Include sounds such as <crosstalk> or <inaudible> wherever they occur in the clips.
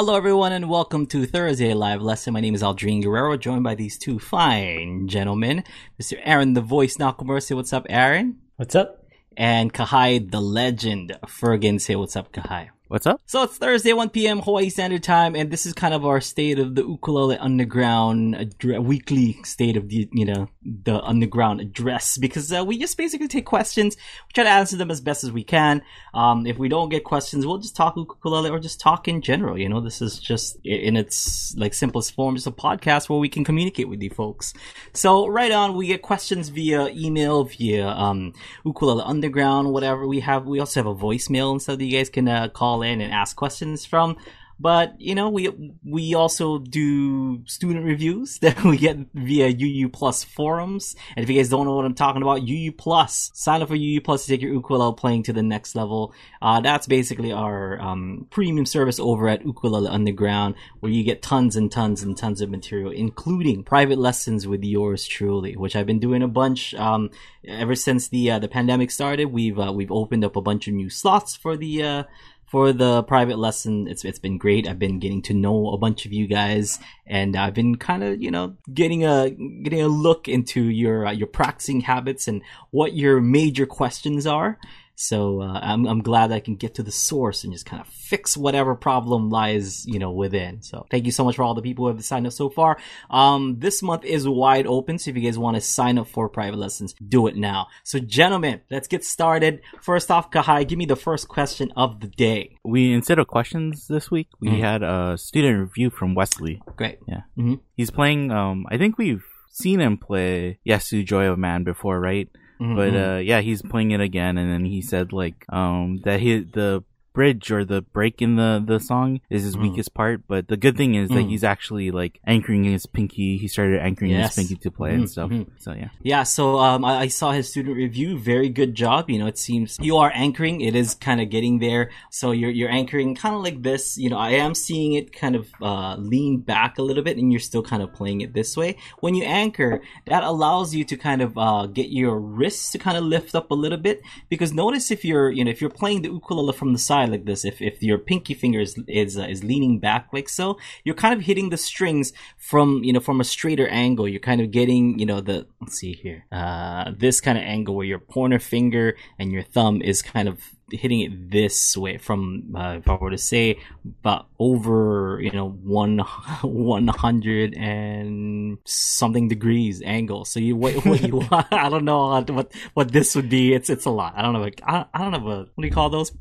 Hello, everyone, and welcome to Thursday Live Lesson. My name is Aldrine Guerrero, joined by these two fine gentlemen, Mr. Aaron, the voice Nakamura. What's up, Aaron? What's up? And Kahai, the legend, Fergan. Say what's up, Kahai. What's up? So it's Thursday, 1 p.m. Hawaii Standard Time, and this is kind of our state of the Ukulele Underground addre- weekly state of the, you know, the underground address because uh, we just basically take questions, we try to answer them as best as we can. Um, if we don't get questions, we'll just talk ukulele or just talk in general. You know, this is just in its like simplest form, just a podcast where we can communicate with you folks. So right on, we get questions via email, via um, Ukulele Underground, whatever we have. We also have a voicemail and stuff that you guys can uh, call in and ask questions from. But you know, we we also do student reviews <laughs> that we get via UU Plus forums. And if you guys don't know what I'm talking about, UU Plus, sign up for UU Plus to take your ukulele playing to the next level. Uh, that's basically our um, premium service over at Ukulele Underground, where you get tons and tons and tons of material, including private lessons with yours truly, which I've been doing a bunch um, ever since the uh, the pandemic started. We've uh, we've opened up a bunch of new slots for the uh, for the private lesson. It's it's been great. I've been getting to know a bunch of you guys, and I've been kind of you know getting a getting a look into your uh, your practicing habits and what your major questions are. So uh, I'm I'm glad I can get to the source and just kind of fix whatever problem lies you know within. So thank you so much for all the people who have signed up so far. Um, this month is wide open, so if you guys want to sign up for private lessons, do it now. So gentlemen, let's get started. First off, Kahai, give me the first question of the day. We instead of questions this week, we Mhm. had a student review from Wesley. Great. Yeah. Mhm. He's playing. Um, I think we've seen him play Jesu Joy of Man before, right? Mhm. But uh, yeah, he's playing it again, and then he said like um that he the bridge or the break in the the song is his Mm. weakest part. But the good thing is that Mm. he's actually like anchoring his pinky. He started anchoring Yes. his pinky to play Mhm, and stuff. mhm. So yeah. Yeah, so um, I, I saw his student review. Very good job. You know, it seems you are anchoring. It is kind of getting there. So you're you're anchoring kind of like this. You know, I am seeing it kind of uh, lean back a little bit, and you're still kind of playing it this way. When you anchor, that allows you to kind of uh, get your wrists to kind of lift up a little bit. Because notice if you're you know if you're playing the ukulele from the side like this, if if your pinky finger is is, uh, is leaning back like so, you're kind of hitting the strings from you know from a straighter angle. You're kind of getting you know the let's see here uh, this kind of angle where your pointer finger and your thumb is kind of hitting it this way from uh, if I were to say about over you know one <laughs> one hundred and something degrees angle. So you what, what you <laughs> want? <laughs> I don't know what what- what this would be. It's it's a lot. I don't know. Like, I, I don't have a what do you call those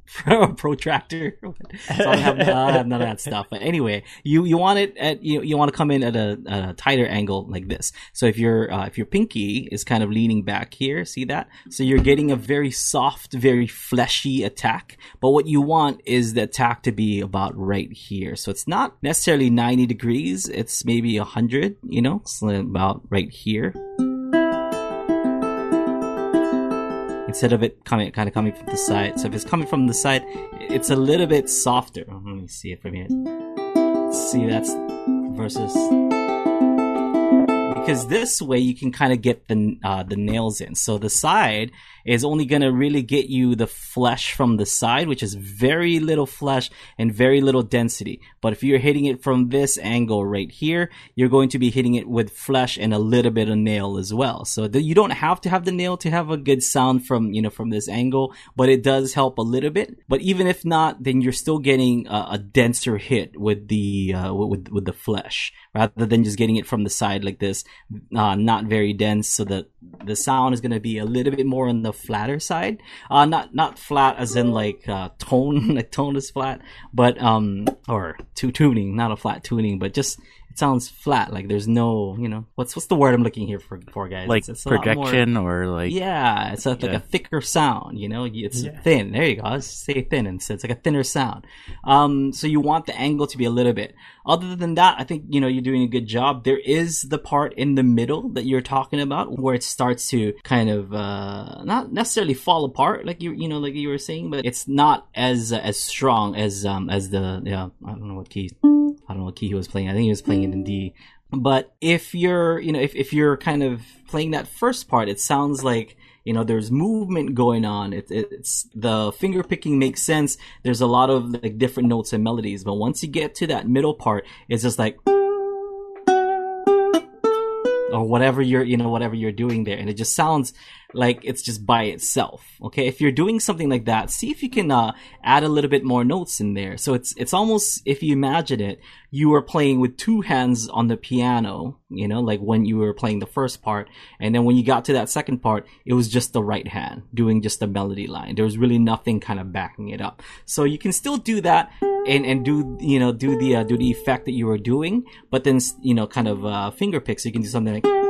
protractor? so I have, I have none of that stuff. But anyway, you you want it at you you want to come in at a, a tighter angle like this. So if your uh, if your pinky is kind of leaning back here, see that? So you're getting a very soft, very fleshy attack. But what you want is the attack to be about right here. So it's not necessarily 90 degrees. It's maybe 100. You know, about right here. instead of it coming kind of coming from the side. So if it's coming from the side, it's a little bit softer. Mm-hmm, let me see it from here. See that's versus because this way you can kind of get the uh, the nails in. So the side is only going to really get you the flesh from the side, which is very little flesh and very little density. But if you're hitting it from this angle right here, you're going to be hitting it with flesh and a little bit of nail as well. So the, you don't have to have the nail to have a good sound from you know from this angle, but it does help a little bit. But even if not, then you're still getting a, a denser hit with the uh, with with the flesh rather than just getting it from the side like this, uh, not very dense. So that the sound is going to be a little bit more on the flatter side. Uh, not not flat as in like uh, tone, <laughs> like tone is flat, but um, or to tuning, not a flat tuning, but just sounds flat. Like there's no, you know, what's what's the word I'm looking here for, for guys? Like It's- it's a lot more- projection or like yeah, it's a, like a thicker sound. You know, it's Yeah. thin. There you go. Let's say thin, and so it's like a thinner sound. Um, so you want the angle to be a little bit. Other than that, I think you know you're doing a good job. There is the part in the middle that you're talking about where it starts to kind of uh, not necessarily fall apart, like you you know like you were saying, but it's not as as strong as um as the yeah I don't know what key I don't know what key he was playing. I think he was playing it in D. But if you're, you know, if, if you're kind of playing that first part, it sounds like you know there's movement going on it, it's the finger picking makes sense there's a lot of like different notes and melodies but once you get to that middle part it's just like or whatever you're you know whatever you're doing there and it just sounds like it's just by itself okay? If you're doing something like that see if you can uh, add a little bit more notes in there. So it's it's almost if you imagine it you were playing with two hands on the piano you know like when you were playing the first part and then when you got to that second part it was just the right hand doing just the melody line. There was really nothing kind of backing it up. So you can still do that and and do you know do the uh, do the effect that you were doing but then you know kind of uh, finger picks. So you can do something like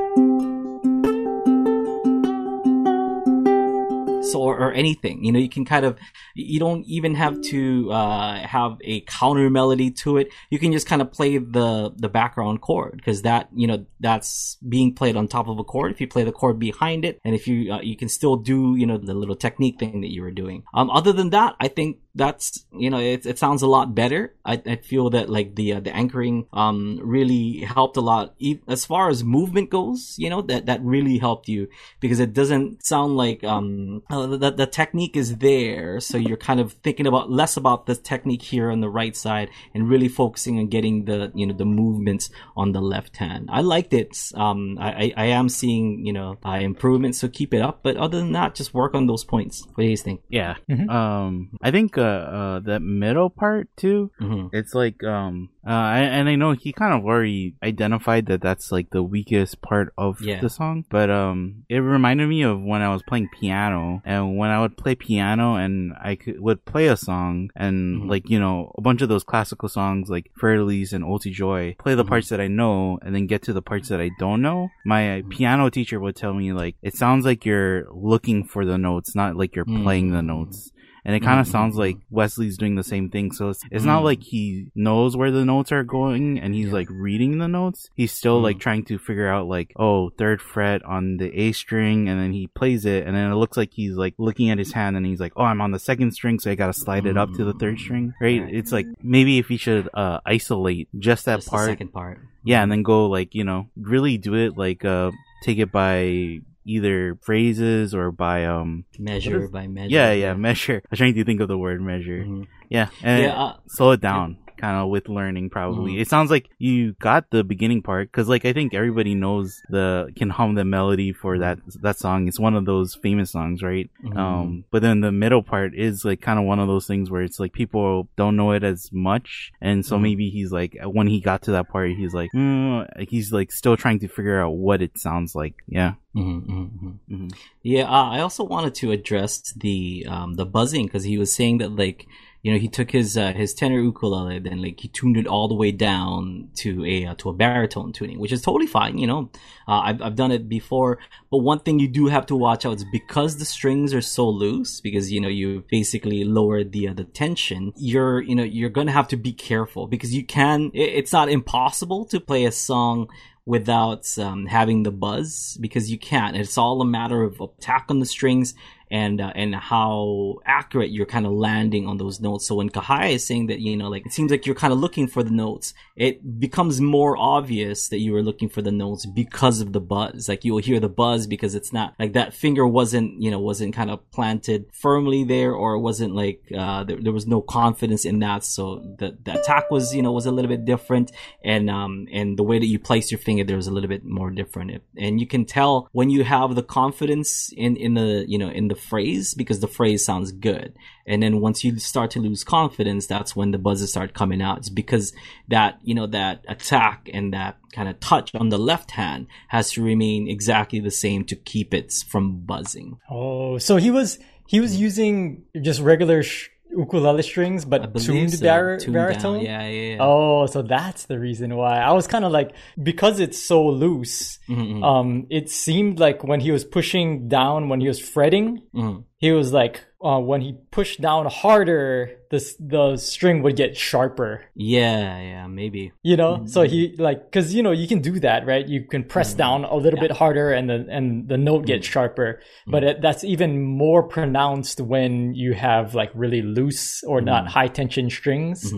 or, or, anything. You know you can kind of you don't even have to uh, have a counter melody to it. You can just kind of play the the background chord because that you know that's being played on top of a chord. If you play the chord behind it and if you uh, you can still do you know the little technique thing that you were doing. Um other than that i think that's you know it, it sounds a lot better. I, I feel that like the uh, the anchoring um really helped a lot. As far as movement goes you know that that really helped you because it doesn't sound like um uh, the, the technique is there. So you're kind of thinking about less about the technique here on the right side and really focusing on getting the you know the movements on the left hand. I liked it um i i, am seeing you know uh, improvements so keep it up but other than that just work on those points what do you think yeah mm-hmm. um i think uh, uh that middle part too. Mm-hmm. It's like um uh and I know he kind of already identified that that's like the weakest part of yeah. the song, but um it reminded me of when I was playing piano and when I would play piano and I could, would play a song and mm-hmm. like you know a bunch of those classical songs like Für-Elise and to Joy, play the mm-hmm. parts that I know and then get to the parts that I don't know. My mm-hmm. piano teacher would tell me like it sounds like you're looking for the notes, not like you're playing the mm. notes and it kind of mm-hmm. sounds like Wesley's doing the same thing. So it's, it's mm-hmm. not like he knows where the notes are going and he's yeah. like reading the notes. He's still mm-hmm. like trying to figure out like, oh, third fret on the A string, and then he plays it, and then it looks like he's like looking at his hand, and he's like, oh, I'm on the second string, so I gotta slide it up to the third string, right? right. It's like maybe if he should uh, isolate just that just part, second part, yeah, and then go like you know really do it like uh take it by either phrases or by um measure by measure. Yeah, yeah, measure. I was trying to think of the word measure. Mm-hmm. Yeah, and yeah, uh, slow it down kind of with learning probably. Mm. It sounds like you got the beginning part cuz like I think everybody knows the can hum the melody for that that song. It's one of those famous songs, right? Mm. Um but then the middle part is like kind of one of those things where it's like people don't know it as much and so mm. maybe he's like when he got to that part he's like mm, he's like still trying to figure out what it sounds like. Yeah. Mm-hmm, mm-hmm. Mm-hmm. Yeah, uh, I also wanted to address the um, the buzzing because he was saying that like you know, he took his uh, his tenor ukulele, then like he tuned it all the way down to a uh, to a baritone tuning, which is totally fine. You know, uh, I've I've done it before, but one thing you do have to watch out is because the strings are so loose, because you know you basically lowered the uh, the tension. You're you know you're gonna have to be careful because you can. It, it's not impossible to play a song without um, having the buzz because you can't. It's all a matter of attack on the strings and uh, and how accurate you're kind of landing on those notes. So when Kahai is saying that you know like it seems like you're kind of looking for the notes, it becomes more obvious that you were looking for the notes because of the buzz. Like you will hear the buzz because it's not like that finger wasn't you know wasn't kind of planted firmly there or it wasn't like uh, there, there was no confidence in that. So the the attack was you know was a little bit different and um and the way that you place your finger there was a little bit more different. And you can tell when you have the confidence in in the you know in the phrase because the phrase sounds good. And then once you start to lose confidence, that's when the buzzes start coming out. It's because that, you know, that attack and that kind of touch on the left hand has to remain exactly the same to keep it from buzzing. Oh, so he was, he was using just regular sh- ukulele strings, but tuned, so. bar- tuned baritone. Yeah, yeah, yeah, Oh, so that's the reason why. I was kind of like because it's so loose. Mm-hmm. Um, it seemed like when he was pushing down, when he was fretting, mm-hmm. he was like uh, when he pushed down harder, the the string would get sharper. Yeah, yeah, maybe. You know, mm-hmm. so he like because you know you can do that, right? You can press mm-hmm. down a little yeah. bit harder, and the and the note gets mm-hmm. sharper. Mm-hmm. But it, that's even more pronounced when you have like really loose or not mm-hmm. high tension strings.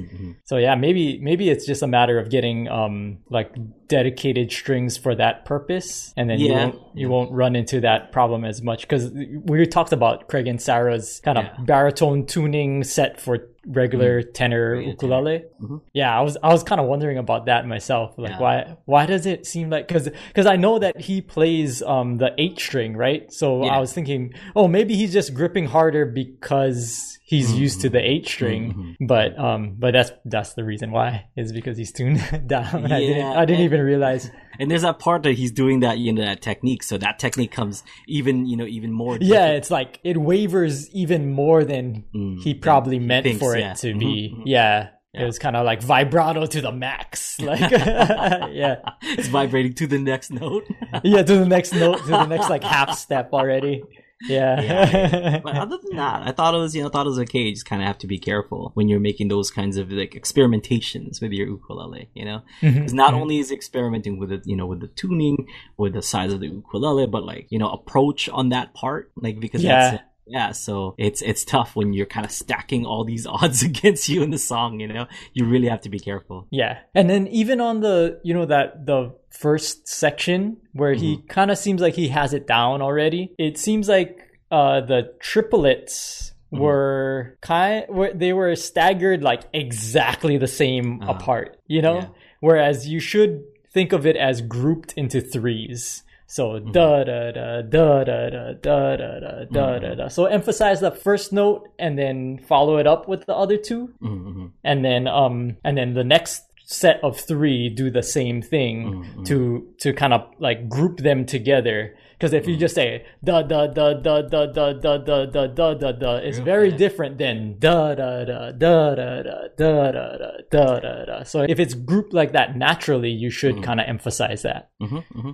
So yeah, maybe maybe it's just a matter of getting um like dedicated strings for that purpose, and then yeah. you won't you won't run into that problem as much because we talked about Craig and Sarah's kind of yeah. baritone tuning set for regular mm-hmm. tenor Regular ukulele. Mm-hmm. Yeah, I was I was kind of wondering about that myself. Like, yeah. why why does it seem like because because I know that he plays um the eight string, right? So yeah. I was thinking, oh, maybe he's just gripping harder because he's mm-hmm. used to the eight string. Mm-hmm. But um, but that's that's the reason why is because he's tuned <laughs> down. Yeah, I didn't I didn't and, even realize. And there's that part that he's doing that you know that technique, so that technique comes even you know even more. Yeah, it's like it wavers even more than mm, he probably meant thinks, for it yeah. to mm-hmm, be. Mm-hmm. Yeah. Yeah. It was kind of like vibrato to the max. <laughs> Like, <laughs> yeah. It's vibrating to the next note. <laughs> yeah, to the next note, to the next like half step already. Yeah. yeah. <laughs> But other than that, I thought it was, you know, thought it was okay. You just kind of have to be careful when you're making those kinds of like experimentations with your ukulele, you know? Because mm-hmm. not mm-hmm. only is experimenting with it, you know, with the tuning, with the size of the ukulele, but like, you know, approach on that part, like, because yeah. that's, yeah, so it's it's tough when you're kind of stacking all these <laughs> odds against you in the song, you know. You really have to be careful. Yeah. And then even on the, you know, that the first section where mm-hmm. he kind of seems like he has it down already. It seems like uh the triplets mm-hmm. were kind were, they were staggered like exactly the same uh-huh. apart, you know? Yeah. Whereas you should think of it as grouped into threes. So mm-hmm. da da da da da da da da da da da da. So emphasize the first note and then follow it up with the other 2 mm-hmm. and then um and then the next set of three do the same thing mm-hmm. to to kind of like group them together because if you just say da da da da da da da da da da da da, it's very different than da da da da da da da da da da da da. So if it's grouped like that naturally, you should kind of emphasize that.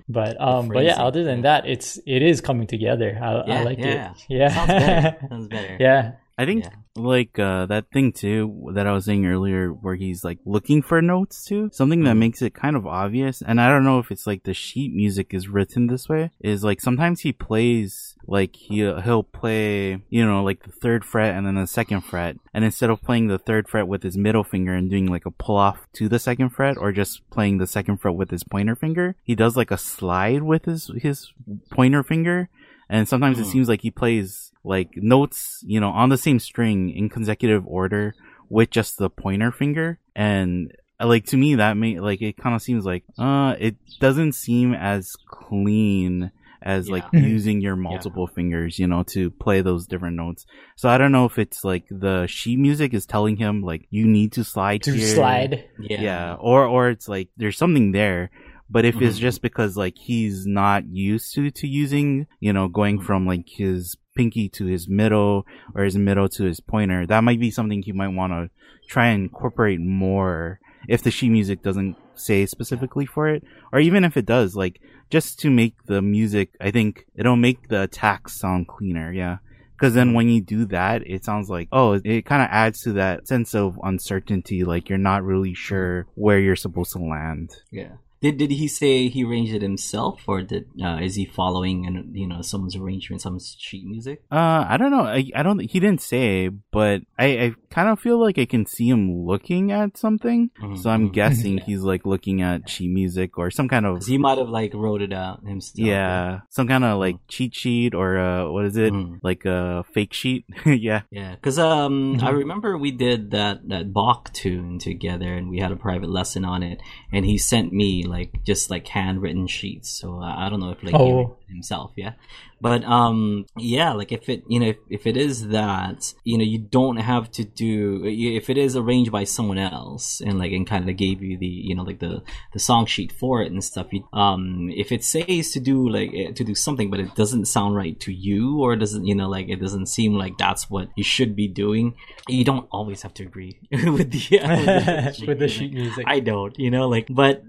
But um, but yeah, other than that, it's it is coming together. I, I like it. Yeah, sounds better. Sounds better. Yeah. I think yeah. Like uh, that thing too that I was saying earlier, where he's like looking for notes too. Something that mm-hmm. makes it kind of obvious, and I don't know if it's like the sheet music is written this way. Is like sometimes he plays like he he'll play you know like the third fret and then the second fret, and instead of playing the third fret with his middle finger and doing like a pull off to the second fret, or just playing the second fret with his pointer finger, he does like a slide with his his pointer finger and sometimes mm. it hmm. seems like he plays like notes, you know, on the same string in consecutive order with just the pointer finger. And like to me, that may like it kind of seems like uh, it doesn't seem as clean as yeah. like using your multiple yeah. fingers, you know, to play those different notes. So I don't know if it's like the sheet music is telling him like you need to slide to here. slide, yeah, yeah, or or it's like there's something there but if mm-hmm. it's just because like he's not used to to using, you know, going mm-hmm. from like his pinky to his middle or his middle to his pointer, that might be something he might want to try and incorporate more if the sheet music doesn't say specifically for it, or even if it does, like just to make the music, I think it'll make the attacks sound cleaner. Yeah. Cause then when you do that, it sounds like, oh, it kind of adds to that sense of uncertainty. Like you're not really sure where you're supposed to land. Yeah. Did did he say he arranged it himself, or did uh, is he following and you know someone's arrangement, some sheet music? Uh, I don't know. I, I don't. He didn't say, but I, I kind of feel like I can see him looking at something. Mm-hmm. So I'm guessing <laughs> he's like looking at sheet music or some kind of. He might have like wrote it out himself. Yeah, some kind of like mm-hmm. cheat sheet or uh, what is it? Mm-hmm. Like a fake sheet? <laughs> yeah. Yeah, because um, I mm-hmm. remember we did that that Bach tune together, and we had a private lesson on it, and he sent me like just like handwritten sheets. So uh, I don't know if like oh. himself, yeah. But um, yeah, like if it you know if, if it is that you know you don't have to do if it is arranged by someone else and like and kind of gave you the you know like the the song sheet for it and stuff. You, um, if it says to do like eh, to do something, but it doesn't sound right to you or doesn't you know like it doesn't seem like that's what you should be doing, you don't always have to agree <laughs> with the, uh, <laughs> with the <laughs> with the sheet music. I don't, you know, like but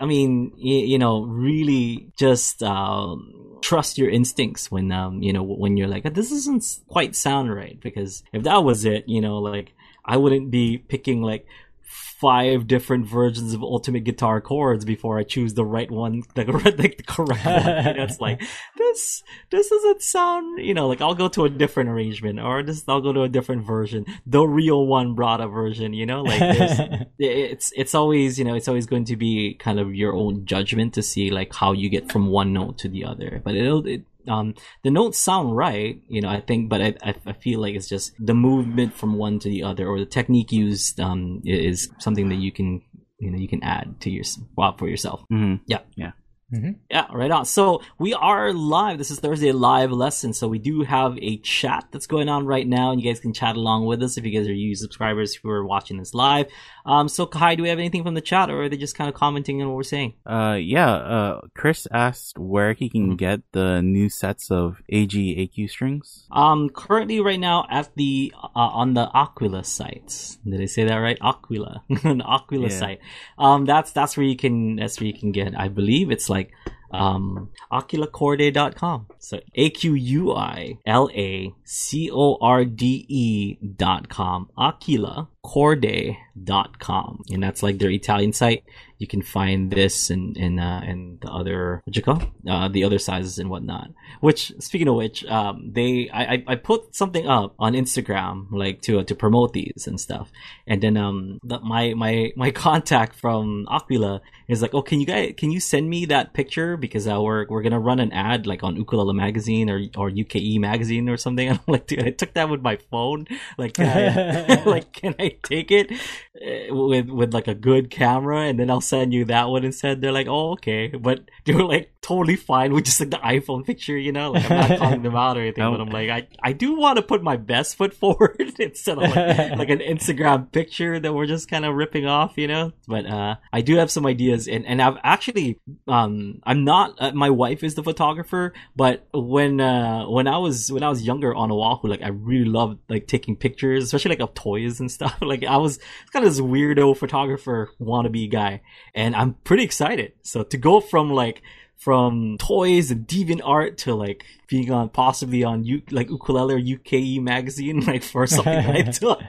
I mean, you, know, really just um, trust your instincts when, um, you know, when you're like, this doesn't quite sound right. Because if that was it, you know, like I wouldn't be picking like five different versions of ultimate guitar chords before I choose the right one, the, <laughs> like the correct one. You know, it's like <laughs> this. This doesn't sound. You know, like I'll go to a different arrangement, or just I'll go to a different version, the real one brought a version. You know, like <laughs> it's it's always you know it's always going to be kind of your own judgment to see like how you get from one note to the other. But it'll it, um, the notes sound right, you know, I think, but I, I, I, feel like it's just the movement from one to the other or the technique used, um, is something that you can, you know, you can add to your, well, for yourself. Mm-hmm. Yeah. Yeah. Mm-hmm. Yeah, right on. So we are live. This is Thursday live lesson. So we do have a chat that's going on right now, and you guys can chat along with us if you guys are new subscribers who are watching this live. Um, so Kai, do we have anything from the chat, or are they just kind of commenting on what we're saying? Uh, yeah. Uh, Chris asked where he can get the new sets of AG AQ strings. Um, currently right now at the uh, on the Aquila site. Did I say that right? Aquila, <laughs> the Aquila yeah. site. Um, that's that's where you can that's where you can get. I believe it's like like um, aquilacorde.com. So A Q U I L A C O R D E dot com. Aquila Corde.com. And that's like their Italian site. You can find this and and uh, and the other what you call uh, the other sizes and whatnot. Which speaking of which, um, they I, I put something up on Instagram like to uh, to promote these and stuff. And then um the, my my my <laughs> contact from Aquila is like, oh, can you guys can you send me that picture because uh, we're we're gonna run an ad like on Ukulele magazine or or UKE magazine or something. And <laughs> I'm like, dude, I took that with my phone. Like, <laughs> like, can I <laughs> take it uh, with with like a good camera and then I'll send you that one instead. They're like, oh okay, but <laughs> were like totally fine with just like the iPhone picture, you know. Like I'm not calling them out or anything, but <laughs> I'm like, I I do want to put my best foot forward <laughs> instead of like, <laughs> like an Instagram picture that we're just kind of ripping off, you know. But uh, I do have some ideas, and and I've actually um I'm not uh, my wife is the photographer, but when uh when I was when I was younger on Oahu, like I really loved like taking pictures, especially like of toys and stuff. Like I was kind of this weirdo photographer wannabe guy, and I'm pretty excited. So to go from like from toys and DeviantArt to like being on possibly on U- like ukulele or UKE magazine <laughs> like for something I <laughs> took.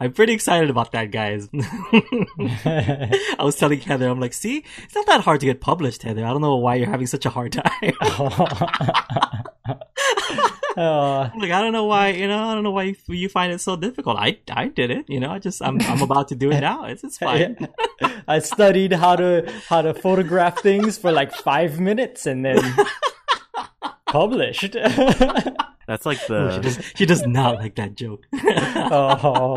I'm pretty excited about that, guys. <laughs> I was telling Heather, I'm like, see, it's not that hard to get published, Heather. I don't know why you're having such a hard time. Uh, like I don't know why you know I don't know why you, you, find it so difficult. I I did it. You know I just I'm I'm about to do it now. It's it's fine. <laughs> I studied how to how to photograph things for like five minutes and then <laughs> published. <laughs> That's like the. She does, she does not like that joke. oh.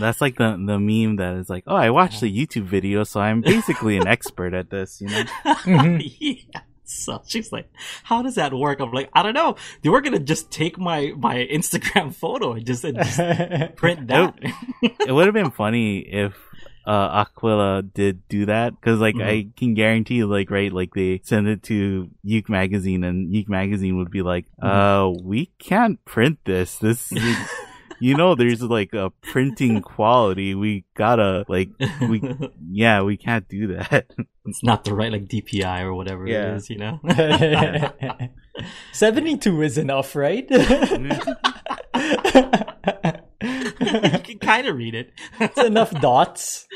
that's like the the meme that is like, oh, I watched the YouTube video, so I'm basically an expert at this. You know. Yeah. So she's like, "How does that work?" I'm like, "I don't know. They were gonna just take my my <laughs> Instagram photo and just, and just <laughs> print that." <laughs> it, would have been funny if uh, Aquila did do that because like mm-hmm. I can guarantee you like right like they send it to Uke magazine and Uke magazine would be like mm-hmm. uh we can't print this this you know there's like a printing quality we gotta like we yeah we can't do that it's not the right like dpi or whatever yeah. it is you know <laughs> 72 is enough right <laughs> you can kind of read it it's enough dots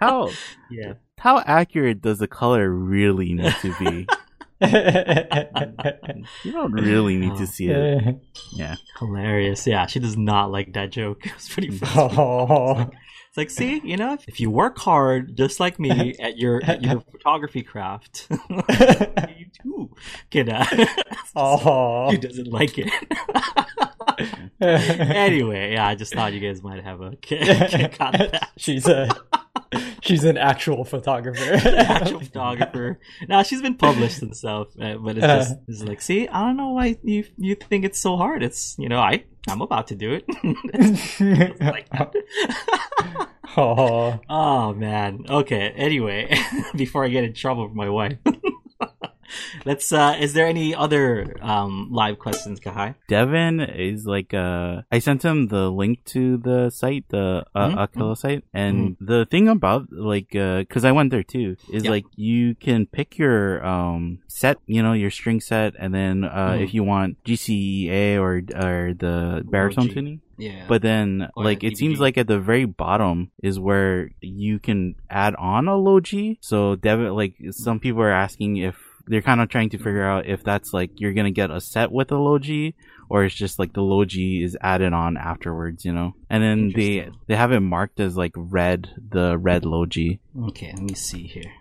how yeah how accurate does the color really need to be <laughs> you don't really need to oh. see it. Yeah. Hilarious. Yeah, she does not like that joke. It's pretty funny. Oh. It's, like, see, you know, if you work hard just like me <laughs> at your at your <laughs> photography craft, <laughs> you too can. Uh, oh. He doesn't like it. anyway, yeah, I just thought you guys might have a kick, out of that. She's a <laughs> she's an actual photographer. <laughs> actual photographer. Now she's been published and stuff, uh, but it's just it's like, see, I don't know why you you think it's so hard. It's you know, I I'm about to do it. <laughs> like oh. oh man. Okay. Anyway, before I get in trouble with my wife. <laughs> Let's. uh Is there any other um live questions, Kahai? Devin is like. uh I sent him the link to the site, the uh, mm-hmm. Aquila site, and mm-hmm. the thing about like, uh because I went there too, is like you can pick your um set, you know, your string set, and then uh mm-hmm. if you want GCEA or or the baritone tuning Yeah. But then, or like, it seems like at the very bottom is where you can add on a low G. So, Devin, like, some people are asking if they're kind of trying to figure out if that's like you're gonna get a set with a low G or it's just like the low G is added on afterwards, you know. And then they they have it marked as like red, the red low G. Okay, let me see here.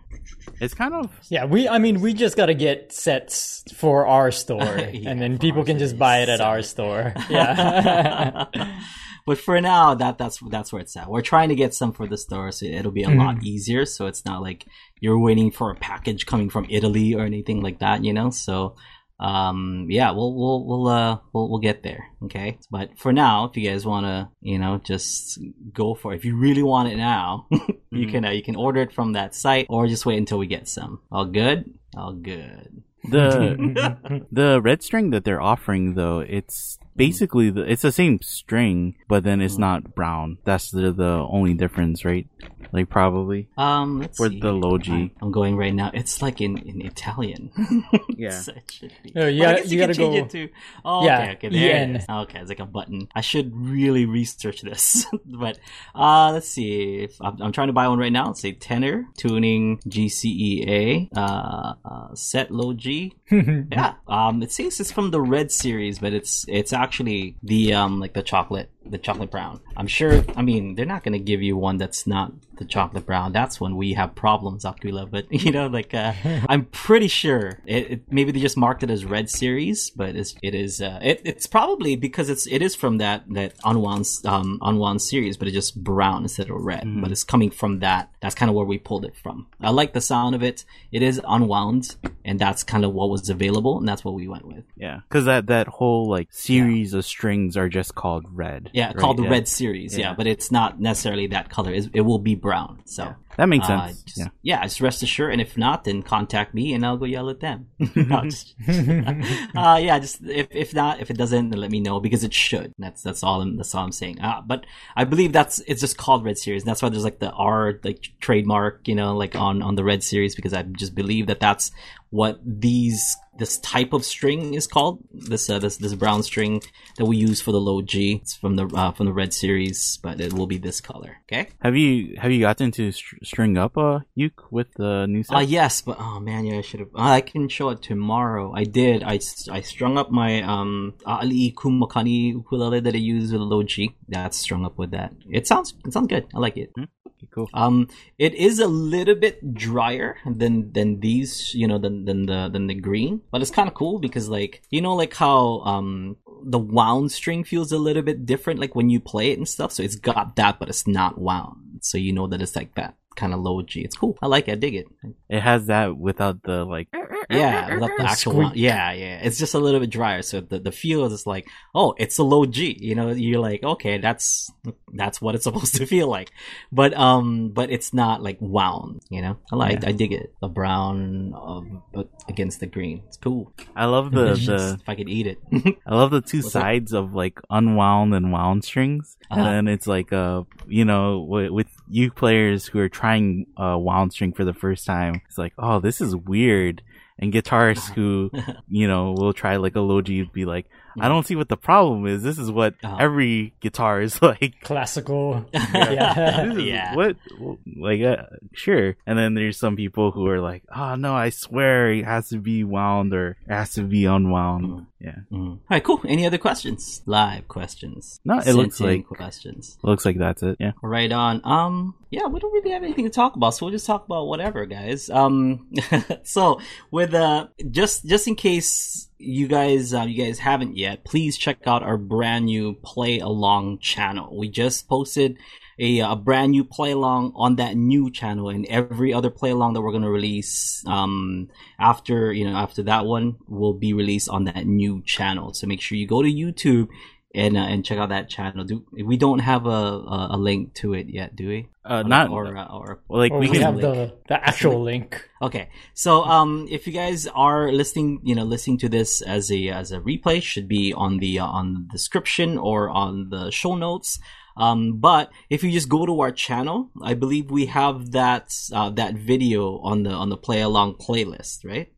It's kind of yeah. We I mean we just gotta get sets for our store, <laughs> yeah, and then people can just buy it at our store. <laughs> Yeah. <laughs> but for now, that that's that's where it's at. We're trying to get some for the store, so it'll be a mm. lot easier. So it's not like you're waiting for a package coming from Italy or anything like that, you know. So um, yeah, we'll we'll we'll uh we'll we'll get there. Okay, but for now, if you guys want to, you know, just go for it. If you really want it now, <laughs> you mm-hmm. can uh, you can order it from that site or just wait until we get some. All good. All good. The <laughs> <laughs> the red string that they're offering though, it's basically the, it's the same string, but then it's not brown. That's the the only difference, right? Like probably. Um, let's for see. the low G. I'm going right now. It's like in, in Italian. <laughs> yeah. so oh, yeah, you, you, gotta go. It to, oh, yeah, okay, okay, there it is. Okay, it's like a button. I should really research this, <laughs> but uh, let's see. If I'm, I'm, trying to buy one right now. Let's say tenor tuning GCEA uh, uh set low G. <laughs> yeah. Um, it says it's from the Red series, but it's it's actually the um like the chocolate the chocolate brown. I'm sure. I mean, they're not going to give you one that's not the chocolate brown. That's when we have problems, Aquila. But <laughs> you know, like uh, <laughs> I'm pretty sure it, it, maybe they just marked it as red series, but it's, it is uh, it, it's probably because it's it is from that that unwound um unwound series, but it's just brown instead of red. Mm. But it's coming from that. That's kind of where we pulled it from. I like the sound of it. It is unwound, and that's kind of what was available, and that's what we went with. Yeah, because that that whole like series yeah. of strings are just called red. Yeah, right? called the yeah. red series. Yeah. yeah. but it's not necessarily that color. It's, it will be brown. So. That makes uh, sense. Just, yeah, yeah. Just rest assured, and if not, then contact me, and I'll go yell at them. <laughs> no, just, uh, yeah, just if if not, if it doesn't, then let me know because it should. That's that's all. I'm, that's all I'm saying. Uh, but I believe that's it's just called red series. And that's why there's like the R like trademark, you know, like on on the red series because I just believe that that's what these this type of string is called. This uh, this this brown string that we use for the low G. It's from the uh, from the red series, but it will be this color. Okay. Have you have you gotten to string up a uh, uke with the new set? Uh, yes, but oh man, yeah, I should have. I can show it tomorrow. I did. I, I strung up my um Ali Kumakani ukulele that I use with the low G. That's strung up with that. It sounds it sounds good. I like it. Mm-hmm cool. Um, it is a little bit drier than than these, you know, than than the than the green, but it's kind of cool because like you know, like how um the wound string feels a little bit different, like when you play it and stuff. So it's got that, but it's not wound, so you know that it's like that kind of low G. It's cool. I like it. I dig it. It has that without the like yeah, without the actual one. Yeah, yeah. It's just a little bit drier, so the the feel is like, oh, it's a low G. You know, you're like, okay, that's that's what it's <laughs> supposed to feel like. But um, but it's not like wound. You know, I like, yeah. I dig it. The brown um, against the green. It's cool. I love the the if I could eat it. <laughs> I love the two What's sides that? of like unwound and wound strings, uh-huh. and then it's like uh, you know, with, with you players who are trying uh wound string for the first time, it's like, oh, this is weird. And guitarists <laughs> who, you know, will try like a low G be like, I don't see what the problem is. This is what uh-huh. every guitar is <laughs> like. Classical. <laughs> yeah. <laughs> yeah. What, like, uh, sure. And then there's some people who are like, oh no, I swear it has to be wound or it has to be unwound. Mm. Yeah. Mm. All right, cool. Any other questions? Live questions. No, it looks like questions. Looks like that's it. Yeah. Right on. Um, yeah, we don't really have anything to talk about, so we'll just talk about whatever, guys. Um, so with uh, just just in case you guys uh, you guys haven't yet, please check out our brand new play along channel. We just posted a, a brand new play along on that new channel and every other play along that we're going to release um, after you know after that one will be released on that new channel so make sure you go to youtube and uh, and check out that channel. Do we don't have a, a, a link to it yet do we? Uh, not or uh, or like we, we have the the actual link. Okay. So um if you guys are listening you know listening to this as a as a replay should be on the uh, on the description or on the show notes. Um, but if you just go to our channel, I believe we have that uh, that video on the on the play along playlist, right?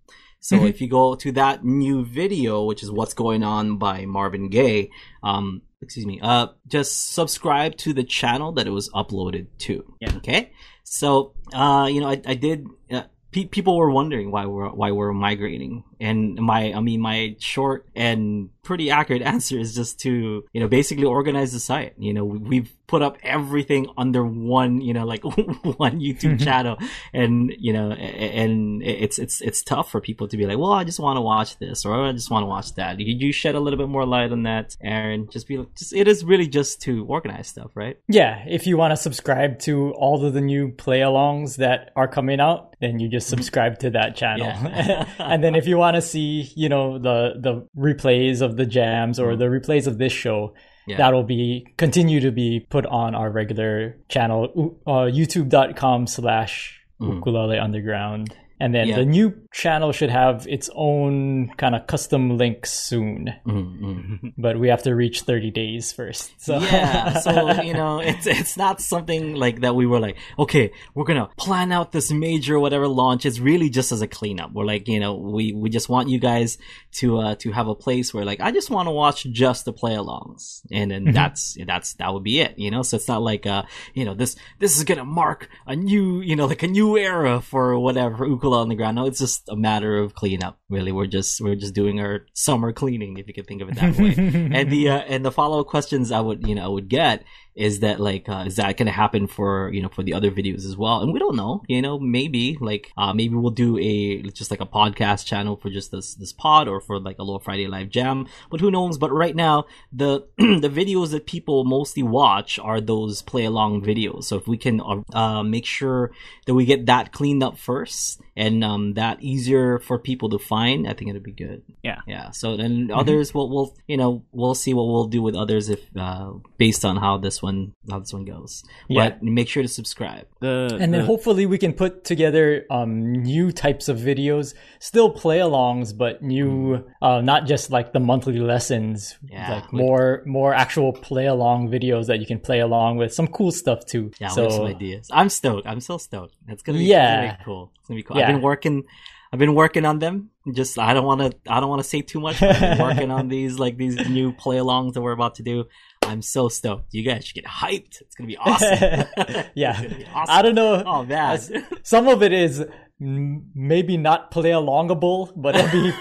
So mm-hmm. if you go to that new video, which is "What's Going On" by Marvin Gaye, um, excuse me, uh, just subscribe to the channel that it was uploaded to. Yeah. Okay. So, uh, you know, I, I did, uh, pe- people were wondering why we're, why we're migrating. And my, I mean, my short and pretty accurate <laughs> answer is just to, you know, basically organize the site. You know, we've put up everything under one, you know, like <laughs> one YouTube mm-hmm. channel. And, you know, and it's, it's, it's tough for people to be like, well, I just want to watch this or I just want to watch that. Could you shed a little bit more light on that, Aaron? Just be like, just, it is really just to organize stuff, right? Yeah. If you want to subscribe to all of the new play alongs that are coming out, then you just subscribe to that channel. Yeah. <laughs> and then if you want to see, you know, the, the replays of the jams or mm-hmm. the replays of this show, yeah. that'll be continue to be put on our regular channel, uh, youtube.com slash mm-hmm. ukulele underground. And then yeah. the new channel should have its own kind of custom link soon. Mm-hmm. <laughs> But we have to reach 30 days first. So Yeah. <laughs> So, you know, it's it's not something like that we were like, okay, we're gonna plan out this major whatever launch. It's really just as a cleanup. We're like, you know, we, we just want you guys to uh to have a place where like I just want to watch just the play alongs. And then mm-hmm. that's that's that would be it, you know? So it's not like uh, you know, this this is gonna mark a new, you know, like a new era for whatever Ukulele Underground. No, it's just a matter of cleanup. Really, we're just we're just doing our summer cleaning, if you could think of it that way. <laughs> and the uh, and the follow up questions I would you know I would get is that like uh, is that going to happen for you know for the other videos as well? And we don't know you know maybe like uh, maybe we'll do a just like a podcast channel for just this this pod or for like a little friday live jam but who knows? But right now the <clears throat> the videos that people mostly watch are those play along videos. So if we can uh, uh, make sure that we get that cleaned up first and um, that easier for people to find i think it'll be good. Yeah. Yeah. So then mm-hmm. others will will you know we'll see what we'll do with others if uh, based on how this one how this one goes. Yeah. But make sure to subscribe. The, and the... then hopefully we can put together um, new types of videos, still play alongs, but new, mm. uh, not just like the monthly lessons, yeah, like more more actual play along videos that you can play along with some cool stuff too. Yeah, so, some ideas. I'm stoked. I'm so stoked. It's gonna be, yeah. Gonna be cool. It's gonna be cool. Yeah. I've been working. I've been working on them. Just I don't want to I don't want to say too much. I've been <laughs> working on these like these new play alongs that we're about to do. I'm so stoked. You guys should get hyped. It's gonna be awesome. <laughs> yeah, <laughs> awesome. I don't know. Oh man, some of it is maybe not play alongable, but it'll be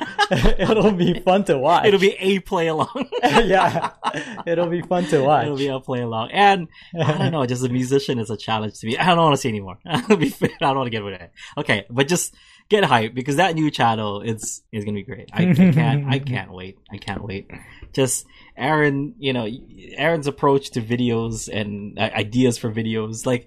it'll be fun to watch. It'll be a play along. yeah, it'll be fun to watch. It'll be a play along, and I don't know. Just a musician is a challenge to me. I don't want to say anymore. I don't want to get rid of it. Okay, but just get hyped because that new channel is is gonna be great. I, I can't I <laughs> can't wait. I can't wait. Just Aaron, you know, Aaron's approach to videos and uh, ideas for videos, like.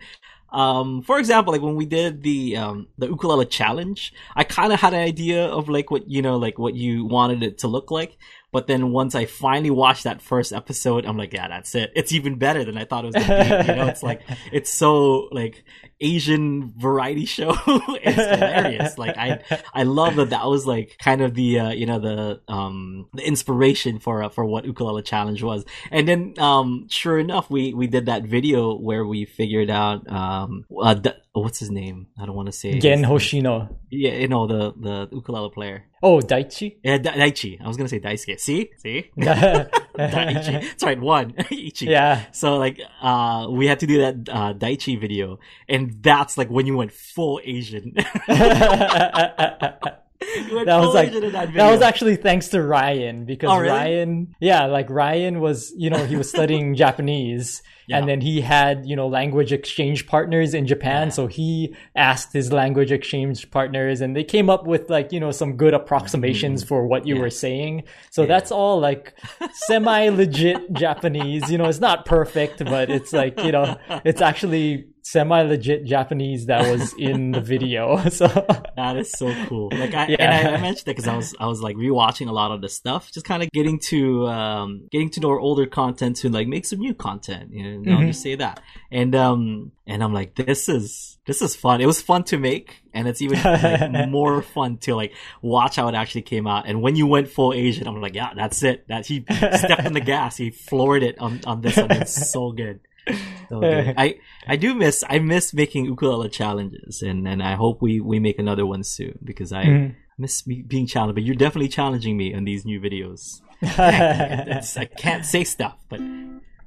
Um, for example, like when we did the um, the ukulele challenge, I kind of had an idea of like what you know, like what you wanted it to look like. But then once I finally watched that first episode, I'm like, yeah, that's it. It's even better than I thought it was gonna be. You know, it's like <laughs> it's so like Asian variety show. <laughs> it's hilarious. <laughs> Like I I love that that was like kind of the uh, you know the um the inspiration for uh, for what ukulele challenge was. And then um sure enough, we we did that video where we figured out um uh, what's his name? I don't want to say Gen Hoshino. Yeah, you know the the ukulele player. Oh, Daichi. Yeah, da- Daichi. I was gonna say Daisuke. See, see. <laughs> <laughs> Daichi. Sorry, one <laughs> Ichi. Yeah. So like, uh, we had to do that uh, Daichi video, and that's like when you went full Asian. <laughs> <laughs> that was like that, that, was actually thanks to Ryan because oh, really? Ryan, yeah, like Ryan was, you know, he was studying <laughs> Japanese yeah. And then he had, you know, language exchange partners in Japan. Yeah. So he asked his language exchange partners and they came up with like, you know, some good approximations mm-hmm. for what you yeah. were saying. So that's all like semi legit <laughs> Japanese. You know, it's not perfect, but it's like, you know, it's actually semi legit Japanese that was <laughs> in the video. <laughs> So that is so cool. Like I yeah. and I, I mentioned that because I was I was like rewatching a lot of the stuff, just kind of getting to um getting to know our older content to like make some new content. You know, mm-hmm. Just say that. And um and I'm like, this is this is fun. It was fun to make, and it's even like, <laughs> more fun to like watch how it actually came out. And when you went full Asian, I'm like, yeah, that's it. That he stepped on the gas, he floored it on on this, and it's so good. <laughs> I I do miss I miss making ukulele challenges, and and I hope we we make another one soon because I. Mm. Miss me being challenged, but you're definitely challenging me in these new videos. <laughs> I can't say stuff, but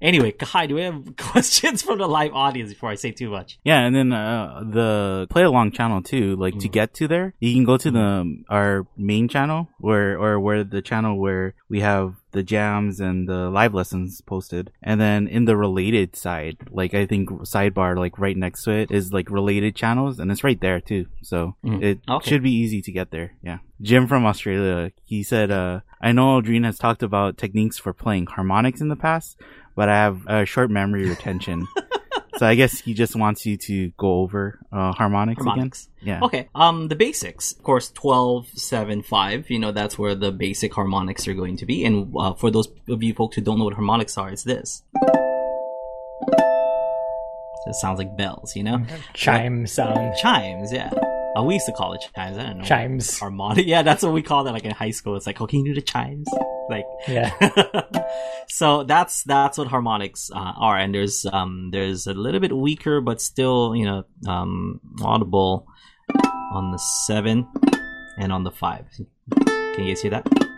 Anyway, Kai, do we have <laughs> questions from the live audience before I say too much? Yeah, and then uh, the play along channel too. Like mm. to get to there, you can go to the um, our main channel where or where the channel where we have the jams and the live lessons posted. And then in the related side, like I think sidebar, like right next to it is like related channels and it's right there too. So mm. it okay. should be easy to get there. Yeah. Jim from Australia, he said, uh, I know Aldrine has talked about techniques for playing harmonics in the past, but I have a short memory retention. <laughs> so I guess he just wants you to go over uh, harmonics, harmonics, again. Yeah. Okay. Um, the basics, of course, 12, 7, 5. You know, that's where the basic harmonics are going to be. And uh, for those of you folks who don't know what harmonics are, it's this. So it sounds like bells, you know? Chime sound. Chimes, yeah. Oh, we used to call it chimes. I don't know. Chimes. Harmonic. Yeah, that's what we call that. Like in high school, it's like, oh, can you do the chimes? Like, yeah. <laughs> so that's that's what harmonics uh, are, and there's um there's a little bit weaker, but still you know um audible on the seven and on the five. Can you guys hear that?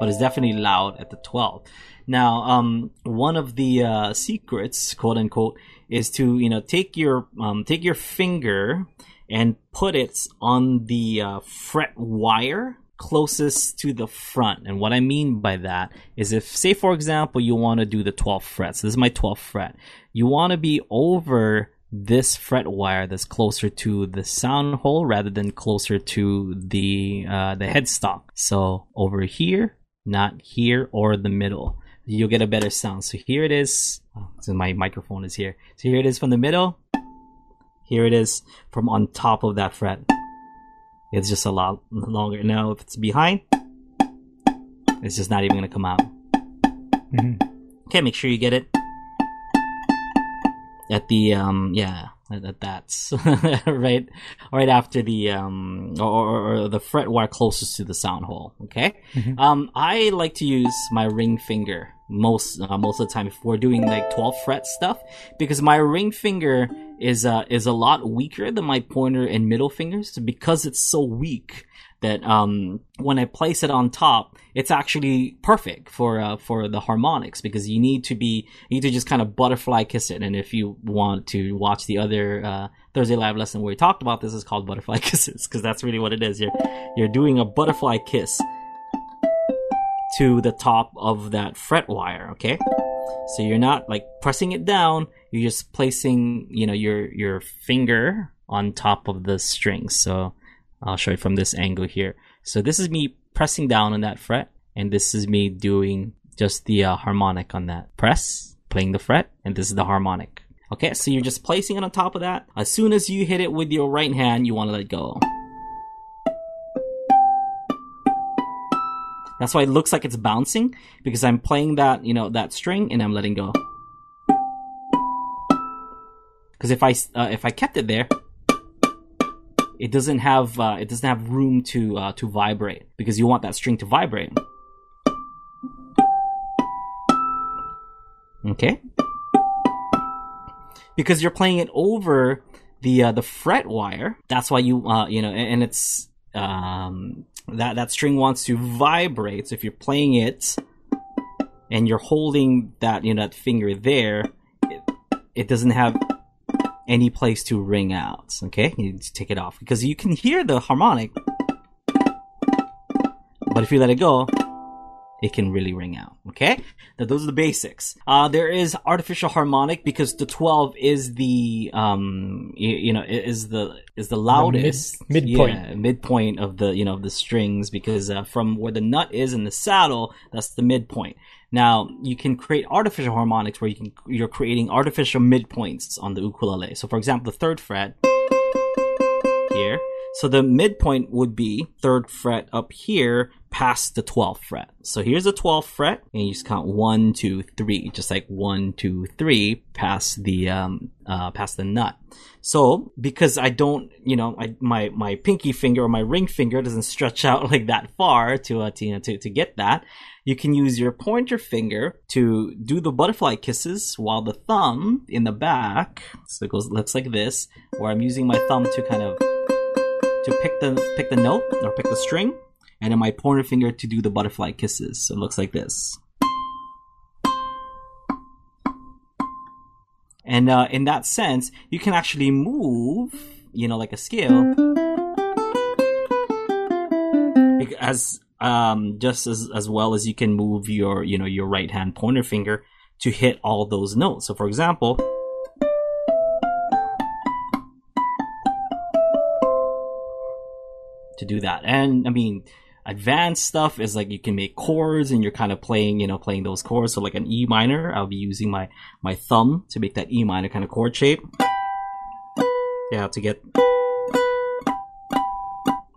But it's definitely loud at the twelve. Now, um, one of the uh, secrets, quote unquote, is to you know take your um, take your finger and put it on the uh, fret wire closest to the front. And what I mean by that is if, say, for example, you want to do the 12th fret. So this is my 12th fret. You want to be over this fret wire that's closer to the sound hole rather than closer to the uh, the headstock. So over here, not here or the middle you'll get a better sound. So here it is. Oh, so my microphone is here. So here it is from the middle. Here it is from on top of that fret. It's just a lot longer. Now, if it's behind, it's just not even going to come out. Mm-hmm. Okay, make sure you get it at the, um, yeah, that that's <laughs> right right after the um or, or, the fret wire closest to the sound hole okay mm-hmm. um i like to use my ring finger most uh, most of the time if we're doing like 12 fret stuff because my ring finger is uh is a lot weaker than my pointer and middle fingers because it's so weak that um, when I place it on top, it's actually perfect for uh, for the harmonics because you need to be you need to just kind of butterfly kiss it. And if you want to watch the other uh, Thursday live lesson where we talked about this, is called butterfly <laughs> kisses because that's really what it is. You're you're doing a butterfly kiss to the top of that fret wire. Okay, so you're not like pressing it down. You're just placing you know your your finger on top of the string. So I'll show it from this angle here. So this is me pressing down on that fret, and this is me doing just the uh, harmonic on that. Press, playing the fret, and this is the harmonic. Okay, so you're just placing it on top of that. As soon as you hit it with your right hand, you want to let go. That's why it looks like it's bouncing because I'm playing that, you know, that string and I'm letting go. Because if I uh, if I kept it there, it doesn't have uh, it doesn't have room to uh, to vibrate because you want that string to vibrate. Okay, because you're playing it over the uh, the fret wire. That's why you uh, you know, and, it's um, that that string wants to vibrate. So if you're playing it and you're holding that you know that finger there, it, it doesn't have any place to ring out. Okay, you need to take it off because you can hear the harmonic, but if you let it go, it can really ring out. Okay, now those are the basics. Uh, there is artificial harmonic because the twelve is the um you, you know is the is the loudest the mid, midpoint yeah, midpoint of the you know the strings because uh, from where the nut is in the saddle that's the midpoint. Now you can create artificial harmonics where you can you're creating artificial midpoints on the ukulele. So for example, the third fret here. So the midpoint would be third fret up here past the 12th fret. So here's the 12th fret, and you just count one, two, three, just like one, two, three, past the um, uh, past the nut. So because I don't, you know, I, my my pinky finger or my ring finger doesn't stretch out <laughs> like that far to uh, to, you know, to to get that, you can use your pointer finger to do the butterfly kisses while the thumb in the back, so it goes looks like this, where I'm using my thumb to kind of to pick the pick the note or pick the string and then my pointer finger to do the butterfly kisses. So it looks like this. And uh, in that sense, you can actually move, you know, like a scale, as um, just as as well as you can move your, you know, your right hand pointer finger to hit all those notes. So, for example, to do that, and I mean, advanced stuff is like you can make chords and you're kind of playing, you know, playing those chords. So like an E minor, I'll be using my, my thumb to make that E minor kind of chord shape. Yeah, to get,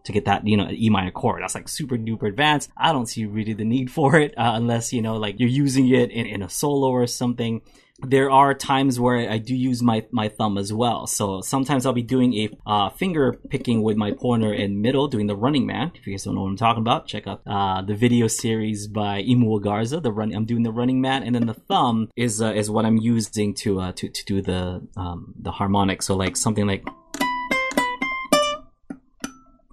to get that, you know, E minor chord. That's like super duper advanced. I don't see really the need for it, uh, unless, you know, like you're using it in, in a solo or something there are times where I do use my, my thumb as well. So sometimes I'll be doing a uh, finger picking with my pointer and middle, doing the running man. If you guys don't know what I'm talking about, check out uh, the video series by Imu Garza. The run, I'm doing the running man, and then the thumb is uh, is what I'm using to uh, to to do the um, the harmonic. So like something like,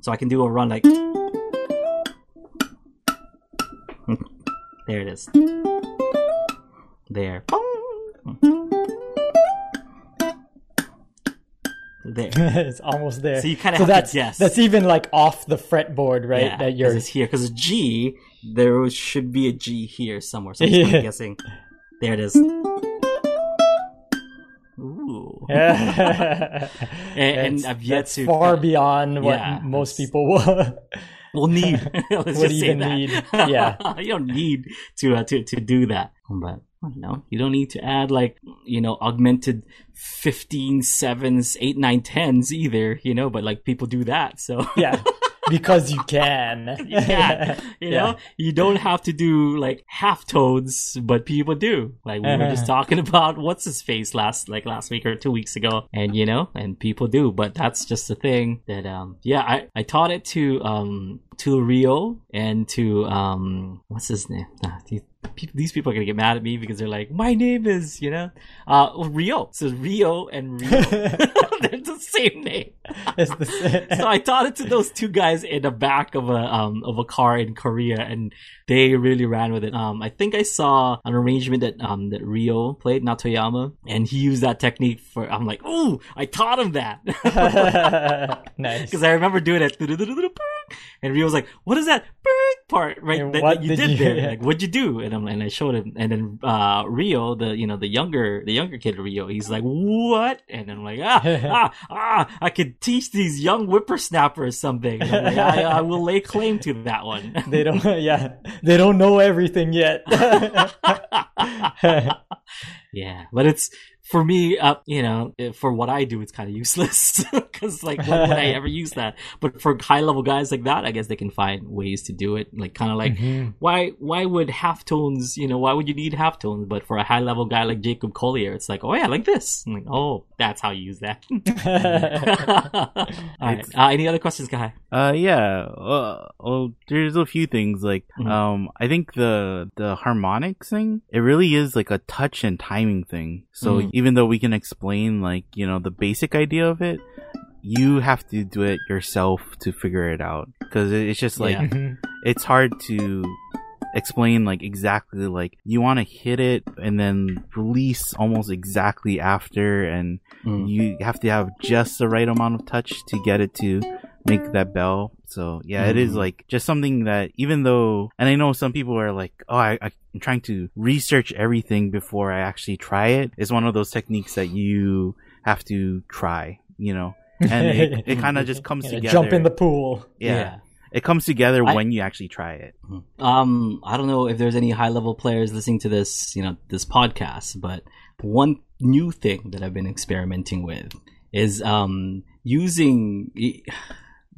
so I can do a run like. <laughs> there it is. There. There. <laughs> it's almost there. So you kind of so have that's, to guess. That's even like off the fretboard, right? Yeah, that you're it's here because a G. There should be a G here somewhere. So I'm Yeah. guessing. There it is. Ooh. <laughs> And, and I've yet that's to far beyond what Yeah, most people will. <laughs> will need. Let's just say even that. need, yeah. you don't need to uh, to to do that. But I don't know. You don't need to add like you know augmented 15 sevens, 8 9 10s either, you know, but like people do that. So <laughs> yeah, because you can. <laughs> you can. <laughs> You Yeah. know, you don't have to do like half tones, but people do. Like we were just talking about what's his face last like last week or two weeks ago, and you know, and people do. But that's just the thing that um yeah, I I taught it to um to Rio and to um what's his name? Ah, these people are gonna get mad at me because they're like, my name is you know uh Rio. So Rio and Rio, <laughs> <laughs> they're the same name the same. <laughs> so I taught it to those two guys in the back of a um of a car in Korea, and they really ran with it. Um, I think I saw an arrangement that um that Rio played Natoyama, and he used that technique for. I'm like, ooh, I taught him that nice. because I remember doing it. And Rio was like, "What is that part right that, what that you did did you- there? Like, what'd you do?" And I'm and I showed him, and then uh Rio, the you know the younger the younger kid Rio, he's like, "What?" And I'm like, "Ah <laughs> ah ah! I could teach these young whippersnappers something." Like, I, I will lay claim to that one. <laughs> They don't. <laughs> Yeah, they don't know everything yet. yeah, but it's for me, uh, you know, eh, for what I do, it's kind of useless <laughs> because like, when would I <laughs> ever use that? But for high level guys like that, I guess they can find ways to do it. Like, kind of like, Mm-hmm. why, why would half tones? You know, why would you need half tones? But for a high level guy like Jacob Collier, it's like, oh yeah, like this. I'm like, oh, that's how you use that. <laughs> All right. Uh, any other questions, guy? Uh, yeah. Uh, well, there's a few things like, Mhm. um, I think the the harmonics thing, it really is like a touch and timing thing. So Mhm. Even though we can explain like you know the basic idea of it, you have to do it yourself to figure it out because it's just like Yeah. Mhm. it's hard to explain like exactly like you want to hit it and then release almost exactly after and Mm. you have to have just the right amount of touch to get it to make that bell. So yeah it is Mhm. like just something that even though and i know some people are like oh I, i'm trying to research everything before i actually try it. It's one of those techniques that you have to try you know? And it, it <laughs> kind of just comes Yeah, together. Jump in the pool. yeah, it comes together I- when you actually try it. Um, I don't know if there's any high level players listening to this, you know, this podcast, but one new thing that I've been experimenting with is um using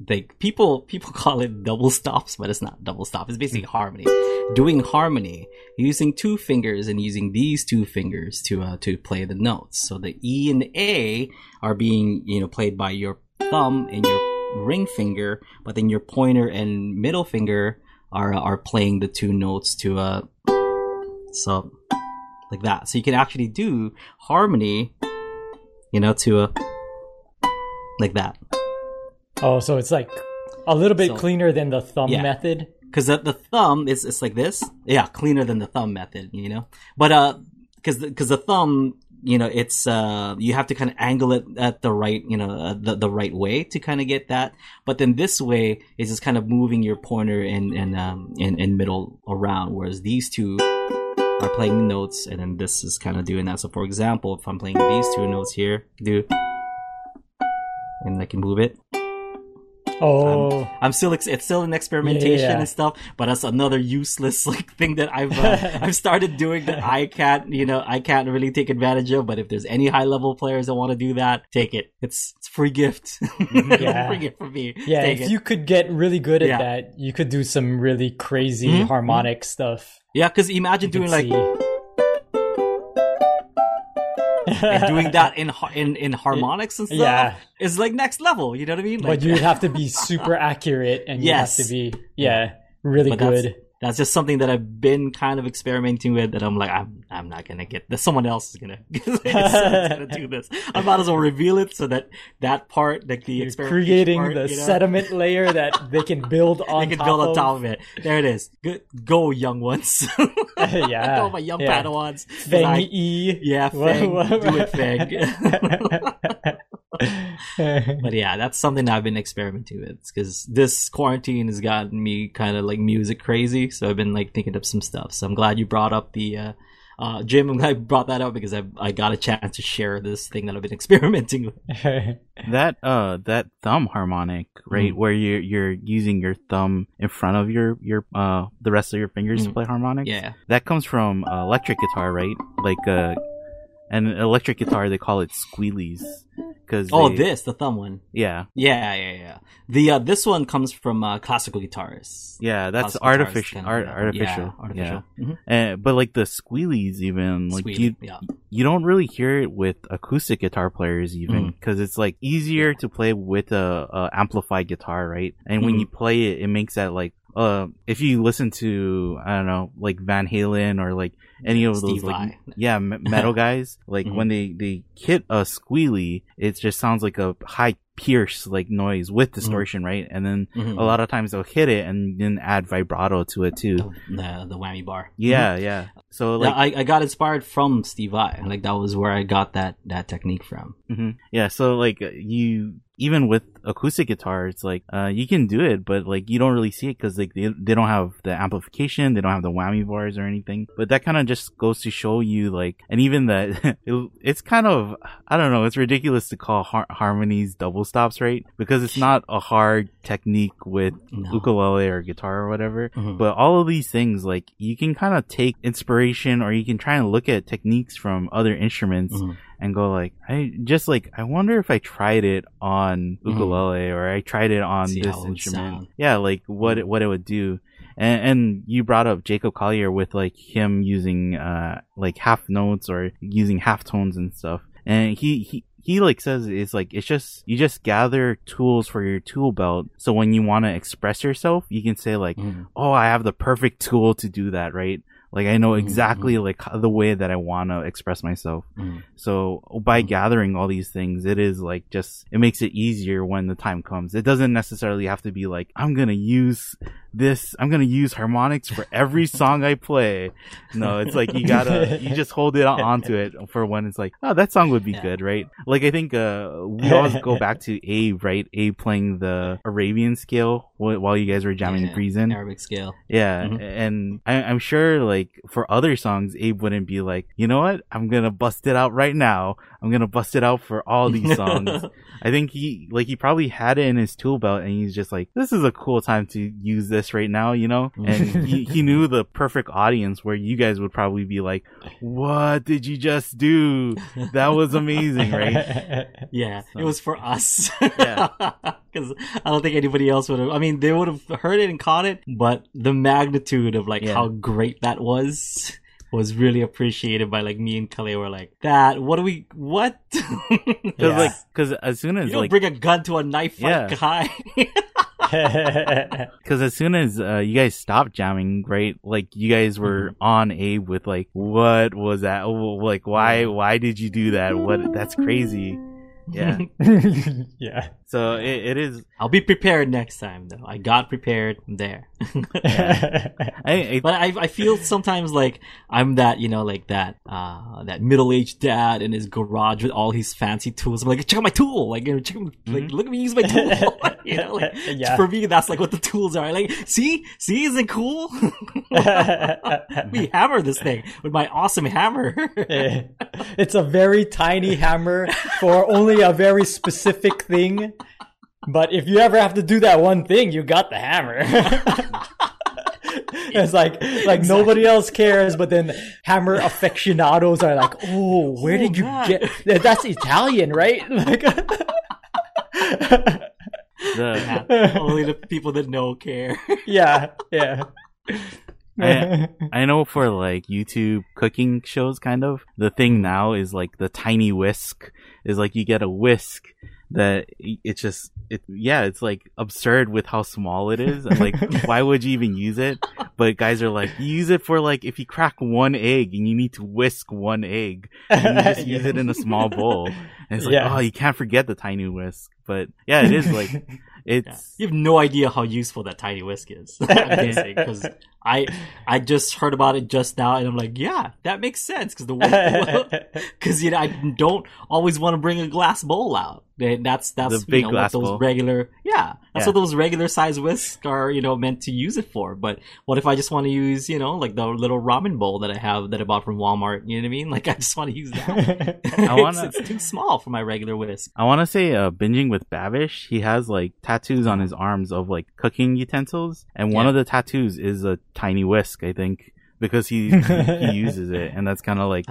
like people people <laughs> call it double stops, but it's not double stop. It's basically harmony. Doing harmony using two fingers and using these two fingers to uh, to play the notes. So the E and the A are being you know played by your thumb and your ring finger, but then your pointer and middle finger are are playing the two notes to uh so like that. So you can actually do harmony, you know, to uh like that. Oh, so it's like A little bit so, cleaner than the thumb yeah. method. Because the, the thumb is it's like this. Yeah, cleaner than the thumb method, you know? But, uh, because because the, the thumb you know it's uh you have to kind of angle it at the right you know uh, the, the right way to kind of get that but then this way is just kind of moving your pointer and and um in, in middle around whereas these two are playing notes and then this is kind of doing that so for example if i'm playing these two notes here do and i can move it Oh, I'm, I'm still ex- it's still an experimentation yeah, yeah. and stuff, but that's another useless <laughs> like thing that I've uh, <laughs> I've started doing that I can't you know I can't really take advantage of. But if there's any high level players that want to do that, take it. It's it's free gift. <laughs> Yeah. free gift for me. Yeah, take if it. you could get really good at yeah. that, you could do some really crazy mm-hmm. harmonic mm-hmm. stuff. Yeah, because imagine you doing like. See and doing <laughs> that in in in harmonics and stuff yeah. is like next level. You know what I mean? Like, but you'd have to be <laughs> super accurate, and you have to be yeah really but good that's just something that I've been kind of experimenting with. That I'm like, I'm I'm not gonna get this. Someone else is gonna, <laughs> gonna do this. I might as well reveal it so that that part, like the You're creating part, the you know? sediment layer that they can build <laughs> on. they can build on top of it. There it is. Good, go young ones. <laughs> yeah, go my young yeah. Padawans. Feng I, E. Yeah, Feng. do it, Feng. But yeah, that's something I've been experimenting with because this quarantine has gotten me kind of like music crazy. So I've been like thinking up some stuff. So I'm glad you brought up the uh, uh, Jim. I'm glad you brought that up because I I got a chance to share this thing that I've been <laughs> experimenting with. <laughs> that uh that thumb harmonic right mm. where you're you're using your thumb in front of your your uh the rest of your fingers mm. to play harmonics. Yeah, that comes from uh, electric guitar, right? Like uh, an electric guitar they call it squealies because oh, this the thumb one. Yeah, yeah, yeah, yeah. The uh, this one comes from uh, classical guitarists. Yeah, that's artificial. Art, artificial. Yeah, artificial. Yeah. Mm-hmm. Uh, but like the squealies, even like you, yeah. you don't really hear it with acoustic guitar players, even because mm-hmm. it's like easier to play with a, a amplified guitar, right? And mm-hmm. when you play it, it makes that like uh, if you listen to I don't know like Van Halen or like any of Steve those like yeah metal <laughs> guys, like mm-hmm. when they they hit a squealy, it just sounds like a high pierce like noise with mm-hmm. distortion, mm-hmm. right? And then mm-hmm. a lot of times they'll hit it and then add vibrato to it too. The the whammy bar. Yeah, mm-hmm. yeah. So like I, I got inspired from Steve Vai. Like that was where I got that that technique from. Mm-hmm. Yeah, so like you even with acoustic guitar, it's like uh, you can do it, but like you don't really see it because like they, they don't have the amplification, they don't have the whammy bars or anything. But that kind of just goes to show you like, and even that <laughs> it, it's kind of I don't know, it's ridiculous to call har- harmonies double stops, right? Because it's not a hard technique with no. ukulele or guitar or whatever. Mm-hmm. But all of these things, like you can kind of take inspiration or you can try and look at techniques from other instruments. Mm-hmm and go like, I just like, I wonder if I tried it on mm-hmm. ukulele mm. or I tried it on See this instrument. Yeah, like what it, what it would do. And, and, you brought up Jacob Collier with like him using uh like half notes or using half tones and stuff. And he he he like says it's like it's just you just gather tools for your tool belt so when you want to express yourself you can say like mm. oh i have the perfect tool to do that right like I know exactly mm-hmm. like the way that I want to express myself. Mm-hmm. So by mm-hmm. gathering all these things, it is like just it makes it easier when the time comes. It doesn't necessarily have to be like I'm gonna use this. I'm gonna use harmonics for every <laughs> song I play. No, it's like you gotta you just hold it onto it for when it's like oh that song would be yeah. good, right? Like I think uh we always go back to Abe, right? Abe playing the Arabian scale while you guys were jamming yeah, Breezin. Arabic scale. Yeah, mm-hmm. and I, I'm sure like like for other songs, Abe wouldn't be like, you know what? I'm gonna bust it out right now. I'm gonna bust it out for all these <laughs> songs. I think he like he probably had it in his tool belt and he's just like, this is a cool time to use this right now, you know? And <laughs> he, he knew the perfect audience where you guys would probably be like, what did you just do? That was amazing, right? <laughs> Yeah, so. it was for us. yeah. Because I don't think anybody else would have. I mean, they would have heard it and caught it, but the magnitude of like yeah. how great that was was really appreciated by like me and Kale were like that. What do we? What? <laughs> Because yeah. like, because as soon as you don't like bring a gun to a knife fight yeah. guy. <laughs> Because as soon as uh, you guys stopped jamming, right? Like you guys were mm-hmm. on Abe with like, what was that? Like, why? Why did you do that? What? That's crazy. Yeah. <laughs> yeah. So it, it is. I'll be prepared next time, though. I got prepared there. <laughs> I, I, but I, I feel sometimes like I'm that, you know, like that, uh, that middle aged dad in his garage with all his fancy tools. I'm like, check out my tool. Like, you know, check, mm-hmm. like look at me use my tool. <laughs> <laughs> you know, like, yeah. for me, that's like what the tools are. Like, see, see, isn't cool? we hammer this thing with my awesome hammer. it's a very tiny hammer for only a very specific thing. But if you ever have to do that one thing, you got the hammer. <laughs> it's like like exactly. nobody else cares, but then hammer aficionados are like, "Oh, where oh, did you God. get? That's Italian, right?" <laughs> Like, the, <laughs> only the people that know care. yeah, yeah. I, I know for like YouTube cooking shows, kind of the thing now is like the tiny whisk is like you get a whisk that it's just it yeah it's like absurd with how small it is. And like <laughs> why would you even use it? But guys are like use it for like if you crack one egg and you need to whisk one egg and you just <laughs> use it in a small bowl. And it's like yeah. oh you can't forget the tiny whisk. But yeah it is like <laughs> it's yeah. you have no idea how useful that tiny whisk is. Because I I just heard about it just now, and I'm like, yeah, that makes sense because the because you know I don't always want to bring a glass bowl out. That's that's you know, what those bowl. regular yeah that's yeah. what those regular size whisks are you know meant to use it for. But what if I just want to use you know like the little ramen bowl that I have that I bought from Walmart? You know what I mean? Like I just want to use that. <laughs> I wanna, it's, it's, too small for my regular whisk. I want to say uh, binging with Babish. He has like tattoos on his arms of like cooking utensils, and one yeah. of the tattoos is a tiny whisk, I think, because <laughs> he he uses it, and that's kind of like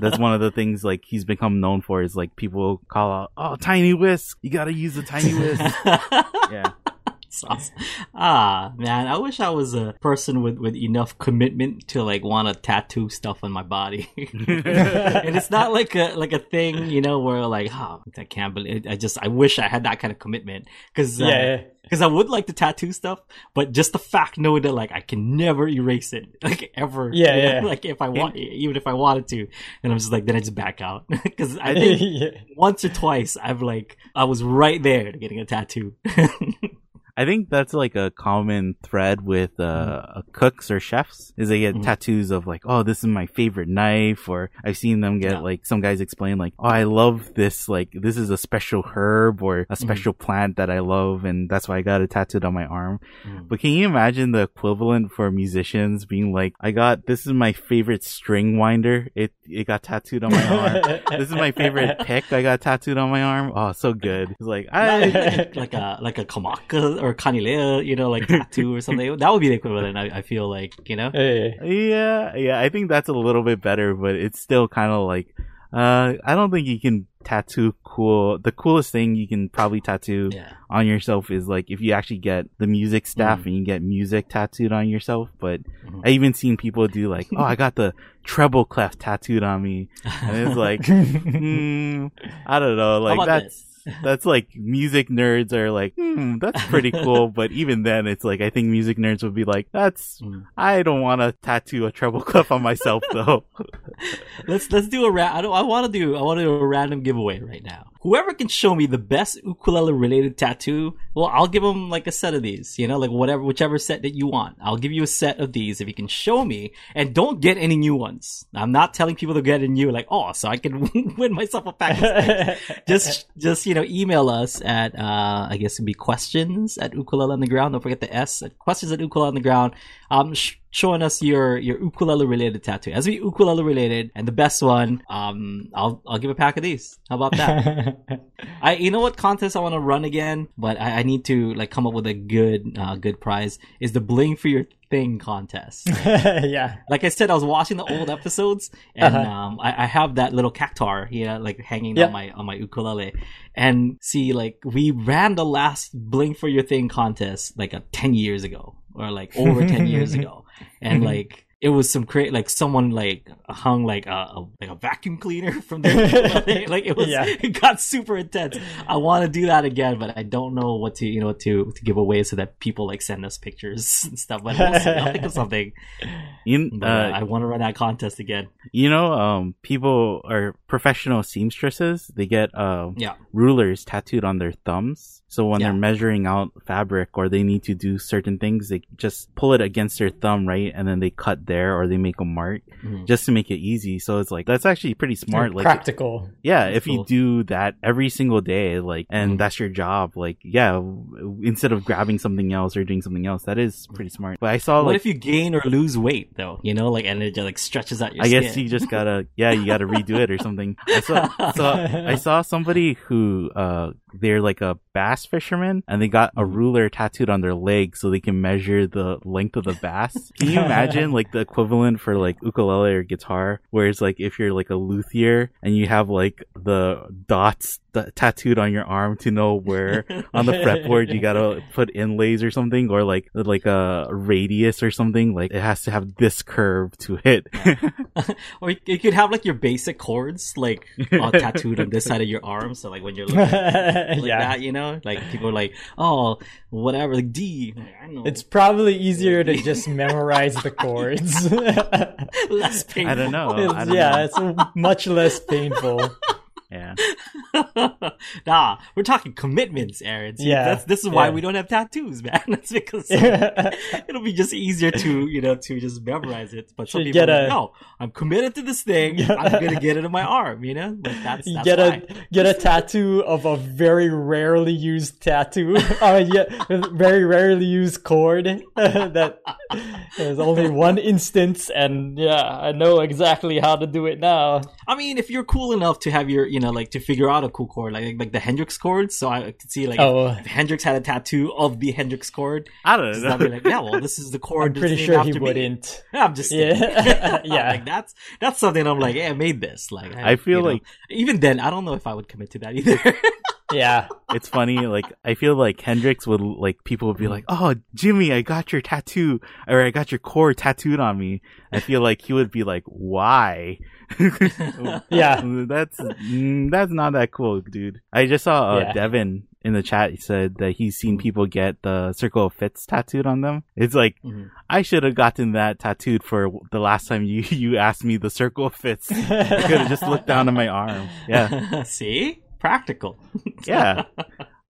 that's one of the things like he's become known for is like people call out, "Oh, tiny whisk! You got to use a tiny whisk." <laughs> yeah. <laughs> Ah, man, I wish I was a person with, with enough commitment to like want to tattoo stuff on my body. <laughs> and it's not like a like a thing, you know, where like, oh, I can't believe. I just I wish I had that kind of commitment because uh, yeah because I would like to tattoo stuff, but just the fact knowing that like I can never erase it, <laughs> like ever. Yeah, yeah. like if I want, even if I wanted to, and I'm just like, then I just back out because I think yeah. once or twice I've like I was right there to getting a tattoo. I think that's like a common thread with uh, mm. cooks or chefs is they get mm. tattoos of like, oh, this is my favorite knife, or I've seen them get yeah. like some guys explain like, oh, I love this, like this is a special herb or a mm. special mm. plant that I love, and that's why I got it tattooed on my arm. Mm. But can you imagine the equivalent for musicians being like, I got this is my favorite string winder, it it got tattooed on my arm. <laughs> this is my favorite pick, I got tattooed on my arm. Oh, so good. It's like <laughs> I like a like a kamaka or kanilea, you know, like tattoo or something. <laughs> That would be the equivalent. I, I feel like, you know. Yeah, yeah. I think that's a little bit better, but it's still kind of like. Uh, I don't think you can tattoo cool. The coolest thing you can probably tattoo yeah. on yourself is like if you actually get the music staff mm. and you get music tattooed on yourself. But mm-hmm. I even seen people do like, oh, I got the treble clef tattooed on me, and it's like, <laughs> mm, I don't know, like that's. This? That's like music nerds are like, hmm, that's pretty <laughs> cool. but even then, it's like I think music nerds would be like, that's mm. I don't want to tattoo a treble clef on myself though. <laughs> let's let's do a ra- I don't I want to do I want to do a random giveaway right now whoever can show me the best ukulele related tattoo, well, I'll give them like a set of these, you know, like whatever, whichever set that you want. I'll give you a set of these if you can show me and don't get any new ones. I'm not telling people to get a new, like, oh, so I can <laughs> win myself a pack. <laughs> just, just, you know, email us at, uh, I guess it'd be questions at Ukulele Underground. Don't forget the S at questions at Ukulele Underground. Um, sh- showing us your your ukulele related tattoo. As we ukulele related, and the best one, um, I'll I'll give a pack of these. How about that? <laughs> I you know what contest I want to run again, but I, I, need to like come up with a good uh, good prize. Is the bling for your thing contest? <laughs> yeah. Like I said, I was watching the old episodes, and uh-huh. um, I, I, have that little cactuar here, like hanging yep. on my on my ukulele, and see like we ran the last bling for your thing contest like a ten years ago or like over 10 years ago. <laughs> And like it was some great like someone like hung like a, a like a vacuum cleaner <laughs> from there. <laughs> like it was yeah. it got super intense. I want to do that again, but I don't know what to you know to to give away so that people like send us pictures <laughs> and stuff. But we'll I'll think of something. You, but, uh, I want to run that contest again. You know, um, people are professional seamstresses. They get uh, yeah. rulers tattooed on their thumbs. So when yeah. they're measuring out fabric or they need to do certain things, they just pull it against their thumb, right? And then they cut there or they make a mark mm-hmm. just to make it easy. So it's like, that's actually pretty smart. Like, practical. Yeah. That's if cool. you do that every single day, like, and mm-hmm. that's your job, like, yeah, instead of grabbing something else or doing something else, that is pretty smart. But I saw what like, if you gain or lose weight though, you know, like, and it just like stretches out your I skin. guess you just gotta, yeah, you gotta redo it or something. I saw, <laughs> so I saw somebody who, uh, they're like a bass fisherman and they got a mm-hmm. ruler tattooed on their leg so they can measure the length of the bass. <laughs> Can you imagine like the equivalent for like ukulele or guitar Whereas like if you're like a luthier and you have like the dots t- tattooed on your arm to know where <laughs> on the fretboard you gotta put inlays or something or like like a radius or something like it has to have this curve to hit. <laughs> or you could have like your basic chords like all tattooed on this side of your arm so like when you're looking <laughs> like yeah. that, you know? Like people are like, oh, whatever, like D. I know. It's probably easier to <laughs> just memorize the chords. less <laughs> painful. I don't know. I don't yeah, know. it's much less painful. Yeah. <laughs> nah, we're talking commitments, Aaron. See, yeah. This is why yeah. we don't have tattoos, <laughs> man. That's because <laughs> it'll be just easier to, you know, to just memorize it. But some Should people are like, no, I'm committed to this thing. I'm going to get it in my arm, you know? Like that's, that's get why. a, get a tattoo of a very rarely used tattoo. uh, yeah, very rarely used chord that there's only one instance. And yeah, I know exactly how to do it now. I mean, if you're cool enough to have your, you know, like to figure out a cool chord, like like the Hendrix chord. So I could see like oh. if, if Hendrix had a tattoo of the Hendrix chord. I don't know. I'd be like, yeah, well, this is the chord. I'm pretty sure he me. wouldn't. <laughs> I'm just yeah, <laughs> <laughs> yeah. like that's that's something I'm like, yeah, I made this. Like I, I feel like know, even then, I don't know if I would commit to that either. Yeah, it's funny. Like I feel like Hendrix would like people would be like, "Oh, Jimi, I got your tattoo, or I got your core tattooed on me." I feel like he would be like, "Why?" <laughs> yeah, that's mm, that's not that cool, dude. I just saw uh, yeah. Devin in the chat. He said that he's seen people get the circle of fifths tattooed on them. It's like mm-hmm. I should have gotten that tattooed for the last time you <laughs> you asked me the circle of fifths. <laughs> I could have just looked down at my arm. Yeah, see, practical. <laughs> yeah,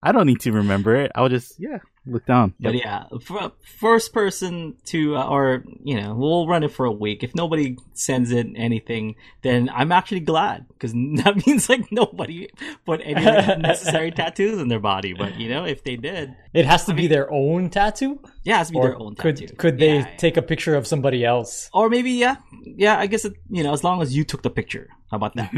I don't need to remember it. I'll just yeah look down. Yep. But yeah, first person to, uh, or you know, we'll run it for a week. If nobody sends in anything, then I'm actually glad because <laughs> that means like nobody put any like, <laughs> necessary tattoos in their body. But you know, if they did, it has to I be mean, their own tattoo. Yeah, it has to be or their own could, tattoo. Could they yeah, take a picture of somebody else? Or maybe yeah, yeah. I guess it, you know, as long as you took the picture. How about that?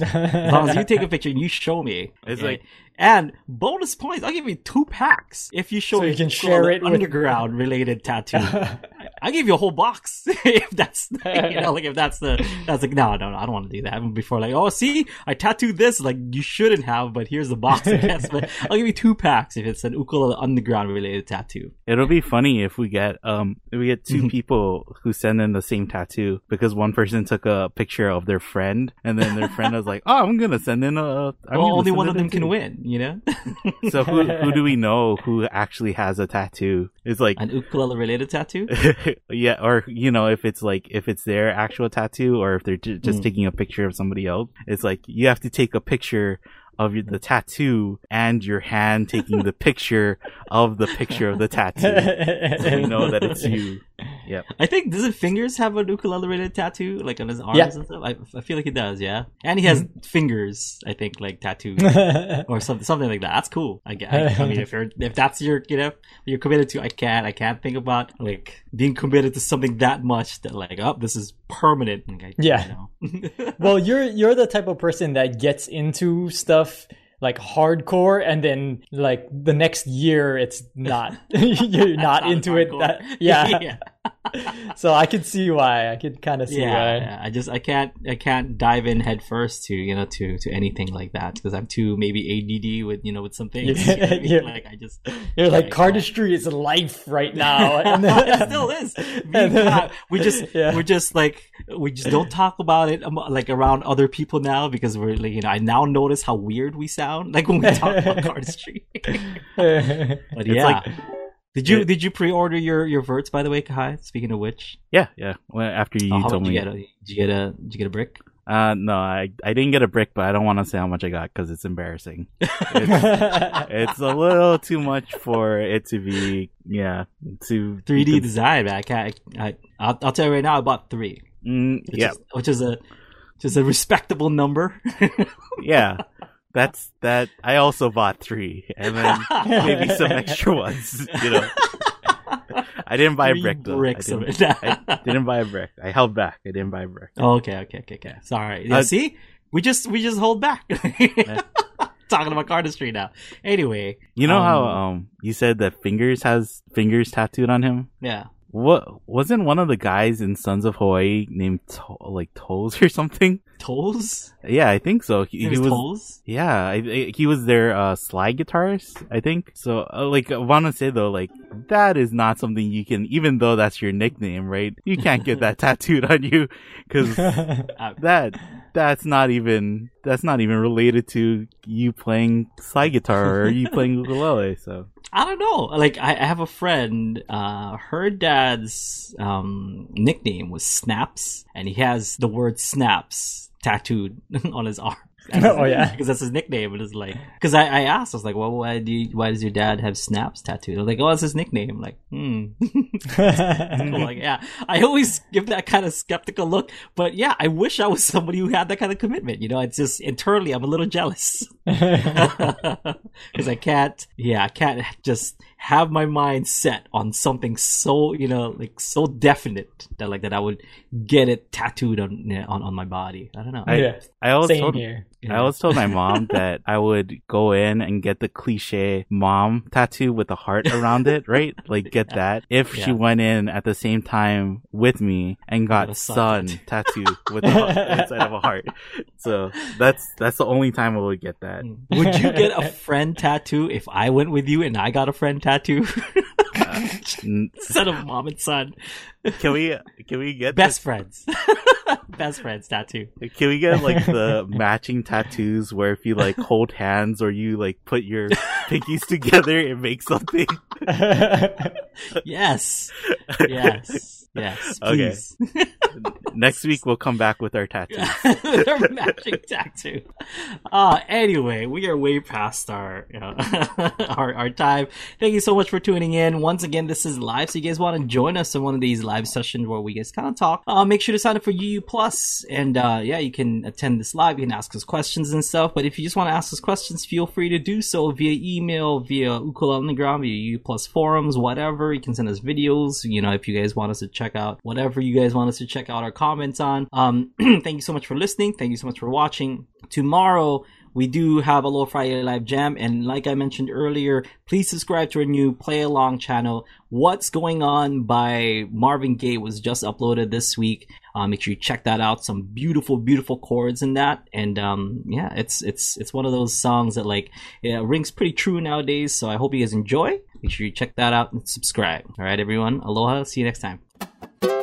<laughs> as long as you take a picture and you show me, it's like and bonus points, I'll give you two packs if you show so you can share it underground with... related tattoo. <laughs> I give you a whole box <laughs> if that's the, <laughs> you know like if that's the that's like no no no I don't want to do that. Before like oh see I tattooed this like you shouldn't have but here's the box I guess but <laughs> I'll give you two packs if it's an ukulele underground related tattoo. It'll be funny if we get um if we get 2 mm-hmm. people who send in the same tattoo because one person took a picture of their friend and then their friend was like oh I'm gonna send in a I'm well, only one of them can win you know? so who who do we know who actually has a tattoo? It's like an ukulele related tattoo. Yeah, or you know, if it's like if it's their actual tattoo, or if they're j- just mm. taking a picture of somebody else, it's like you have to take a picture of the tattoo and your hand taking the <laughs> picture of the picture of the tattoo. <laughs> so we know that it's you. Yeah. I think doesn't Fingers have a ukulele related tattoo like on his arms yeah. and stuff? I, I feel like he does. Yeah, and he has mm-hmm. fingers. I think like tattooed <laughs> or something something like that. That's cool. I, I, I mean, if you're if that's your you know you're committed to, I can't I can't think about like being committed to something that much that like oh this is permanent. Like, I, yeah. <laughs> well, you're you're the type of person that gets into stuff like hardcore and then like the next year it's not <laughs> you're not, not into it that, yeah. yeah. <laughs> so I can see why. I can kind of see yeah, why. Yeah, I just I can't I can't dive in head first to you know to to anything like that because I'm too maybe ADD with you know with some things. <laughs> Yeah, you know I mean? Like I just you're like cardistry is life right now. <laughs> and it still is. Then, we just yeah. we're just like we just don't talk about it um, like around other people now because we're like you know I now notice how weird we sound like when we talk about cardistry. but yeah. Like, did you did you pre-order your your verts by the way, Kai? Speaking of which, yeah, yeah. Well, after you oh, told me, you a, did you get a did you get a brick? Uh, no, I I didn't get a brick, but I don't want to say how much I got because it's embarrassing. <laughs> It's, it's, a little too much for it to be, yeah, to 3D design. Man. I can't. I, I'll, I'll tell you right now, I bought three. Mm, which yeah, is, which is a which is a respectable number. <laughs> yeah, that's that. I also bought three, and then maybe some <laughs> extra ones. You know, I didn't buy three a brick though. Bricks I didn't, of it. <laughs> I didn't buy a brick. I held back. I didn't buy a brick. Oh, okay, okay, okay, okay. Sorry. Yeah, uh, see, we just we just hold back. <laughs> Talking about cardistry now. Anyway, you know um, how um you said that fingers has fingers tattooed on him. Yeah. What wasn't one of the guys in Sons of Hawaii named to- like Toes or something? Toes? Yeah, I think so. He, he was Toes? Yeah, I, I, he was their uh, slide guitarist, I think. So, uh, like, I want to say though, like that is not something you can, even though that's your nickname, right? You can't get that <laughs> tattooed on you because <laughs> that that's not even that's not even related to you playing slide guitar or you playing <laughs> ukulele. So I don't know. Like I, have a friend. Uh, her dad's um, nickname was Snaps, and he has the word Snaps tattooed <laughs> on his arm. <laughs> oh yeah, because that's his nickname. It is like because I, I asked, I was like, well, why do you, why does your dad have snaps tattooed? I was like, oh, it's his nickname. I'm like, hmm. <laughs> like, yeah, I always give that kind of skeptical look, but yeah, I wish I was somebody who had that kind of commitment. You know, it's just internally, I'm a little jealous <laughs> because I can't. Yeah, I can't just have my mind set on something so you know like so definite that like that I would get it tattooed on on, on my body. I don't know. I, yeah, I always Same told here. I always told my mom that I would go in and get the cliche mom tattoo with a heart around it, right? Like get yeah. that. If yeah. she went in at the same time with me and got son tattoo with the inside of a heart. So that's that's the only time I would get that. Mm. Would you get a friend tattoo if I went with you and I got a friend tattoo? <laughs> Uh, Instead of mom and son. Can we can we get best this? friends? Best friends tattoo. Can we get like the <laughs> matching tattoos where if you like hold hands or you like put your pinkies together, it makes something? <laughs> yes. Yes. Yes, <laughs> please. Okay. <laughs> Next week we'll come back with our tattoos. <laughs> our matching tattoo. Uh anyway, we are way past our you know, our our time. Thank you so much for tuning in. Once again, this is live, so you guys want to join us in one of these live sessions where we just kind of talk. Uh, make sure to sign up for UU Plus, and uh, yeah, you can attend this live. You can ask us questions and stuff. But if you just want to ask us questions, feel free to do so via email, via Ukulele Underground, via UU Plus forums, whatever. You can send us videos. You know, if you guys want us to check check out whatever you guys want us to check out our comments on. Um, <clears throat> thank you so much for listening. Thank you so much for watching. Tomorrow, we do have a Little Friday Live Jam, and like I mentioned earlier, please subscribe to our new Play Along channel. What's Going On by Marvin Gaye was just uploaded this week. Uh, make sure you check that out. Some beautiful, beautiful chords in that, and um, yeah, it's it's it's one of those songs that like yeah, rings pretty true nowadays. So I hope you guys enjoy. Make sure you check that out and subscribe. All right, everyone. Aloha. See you next time. Thank you.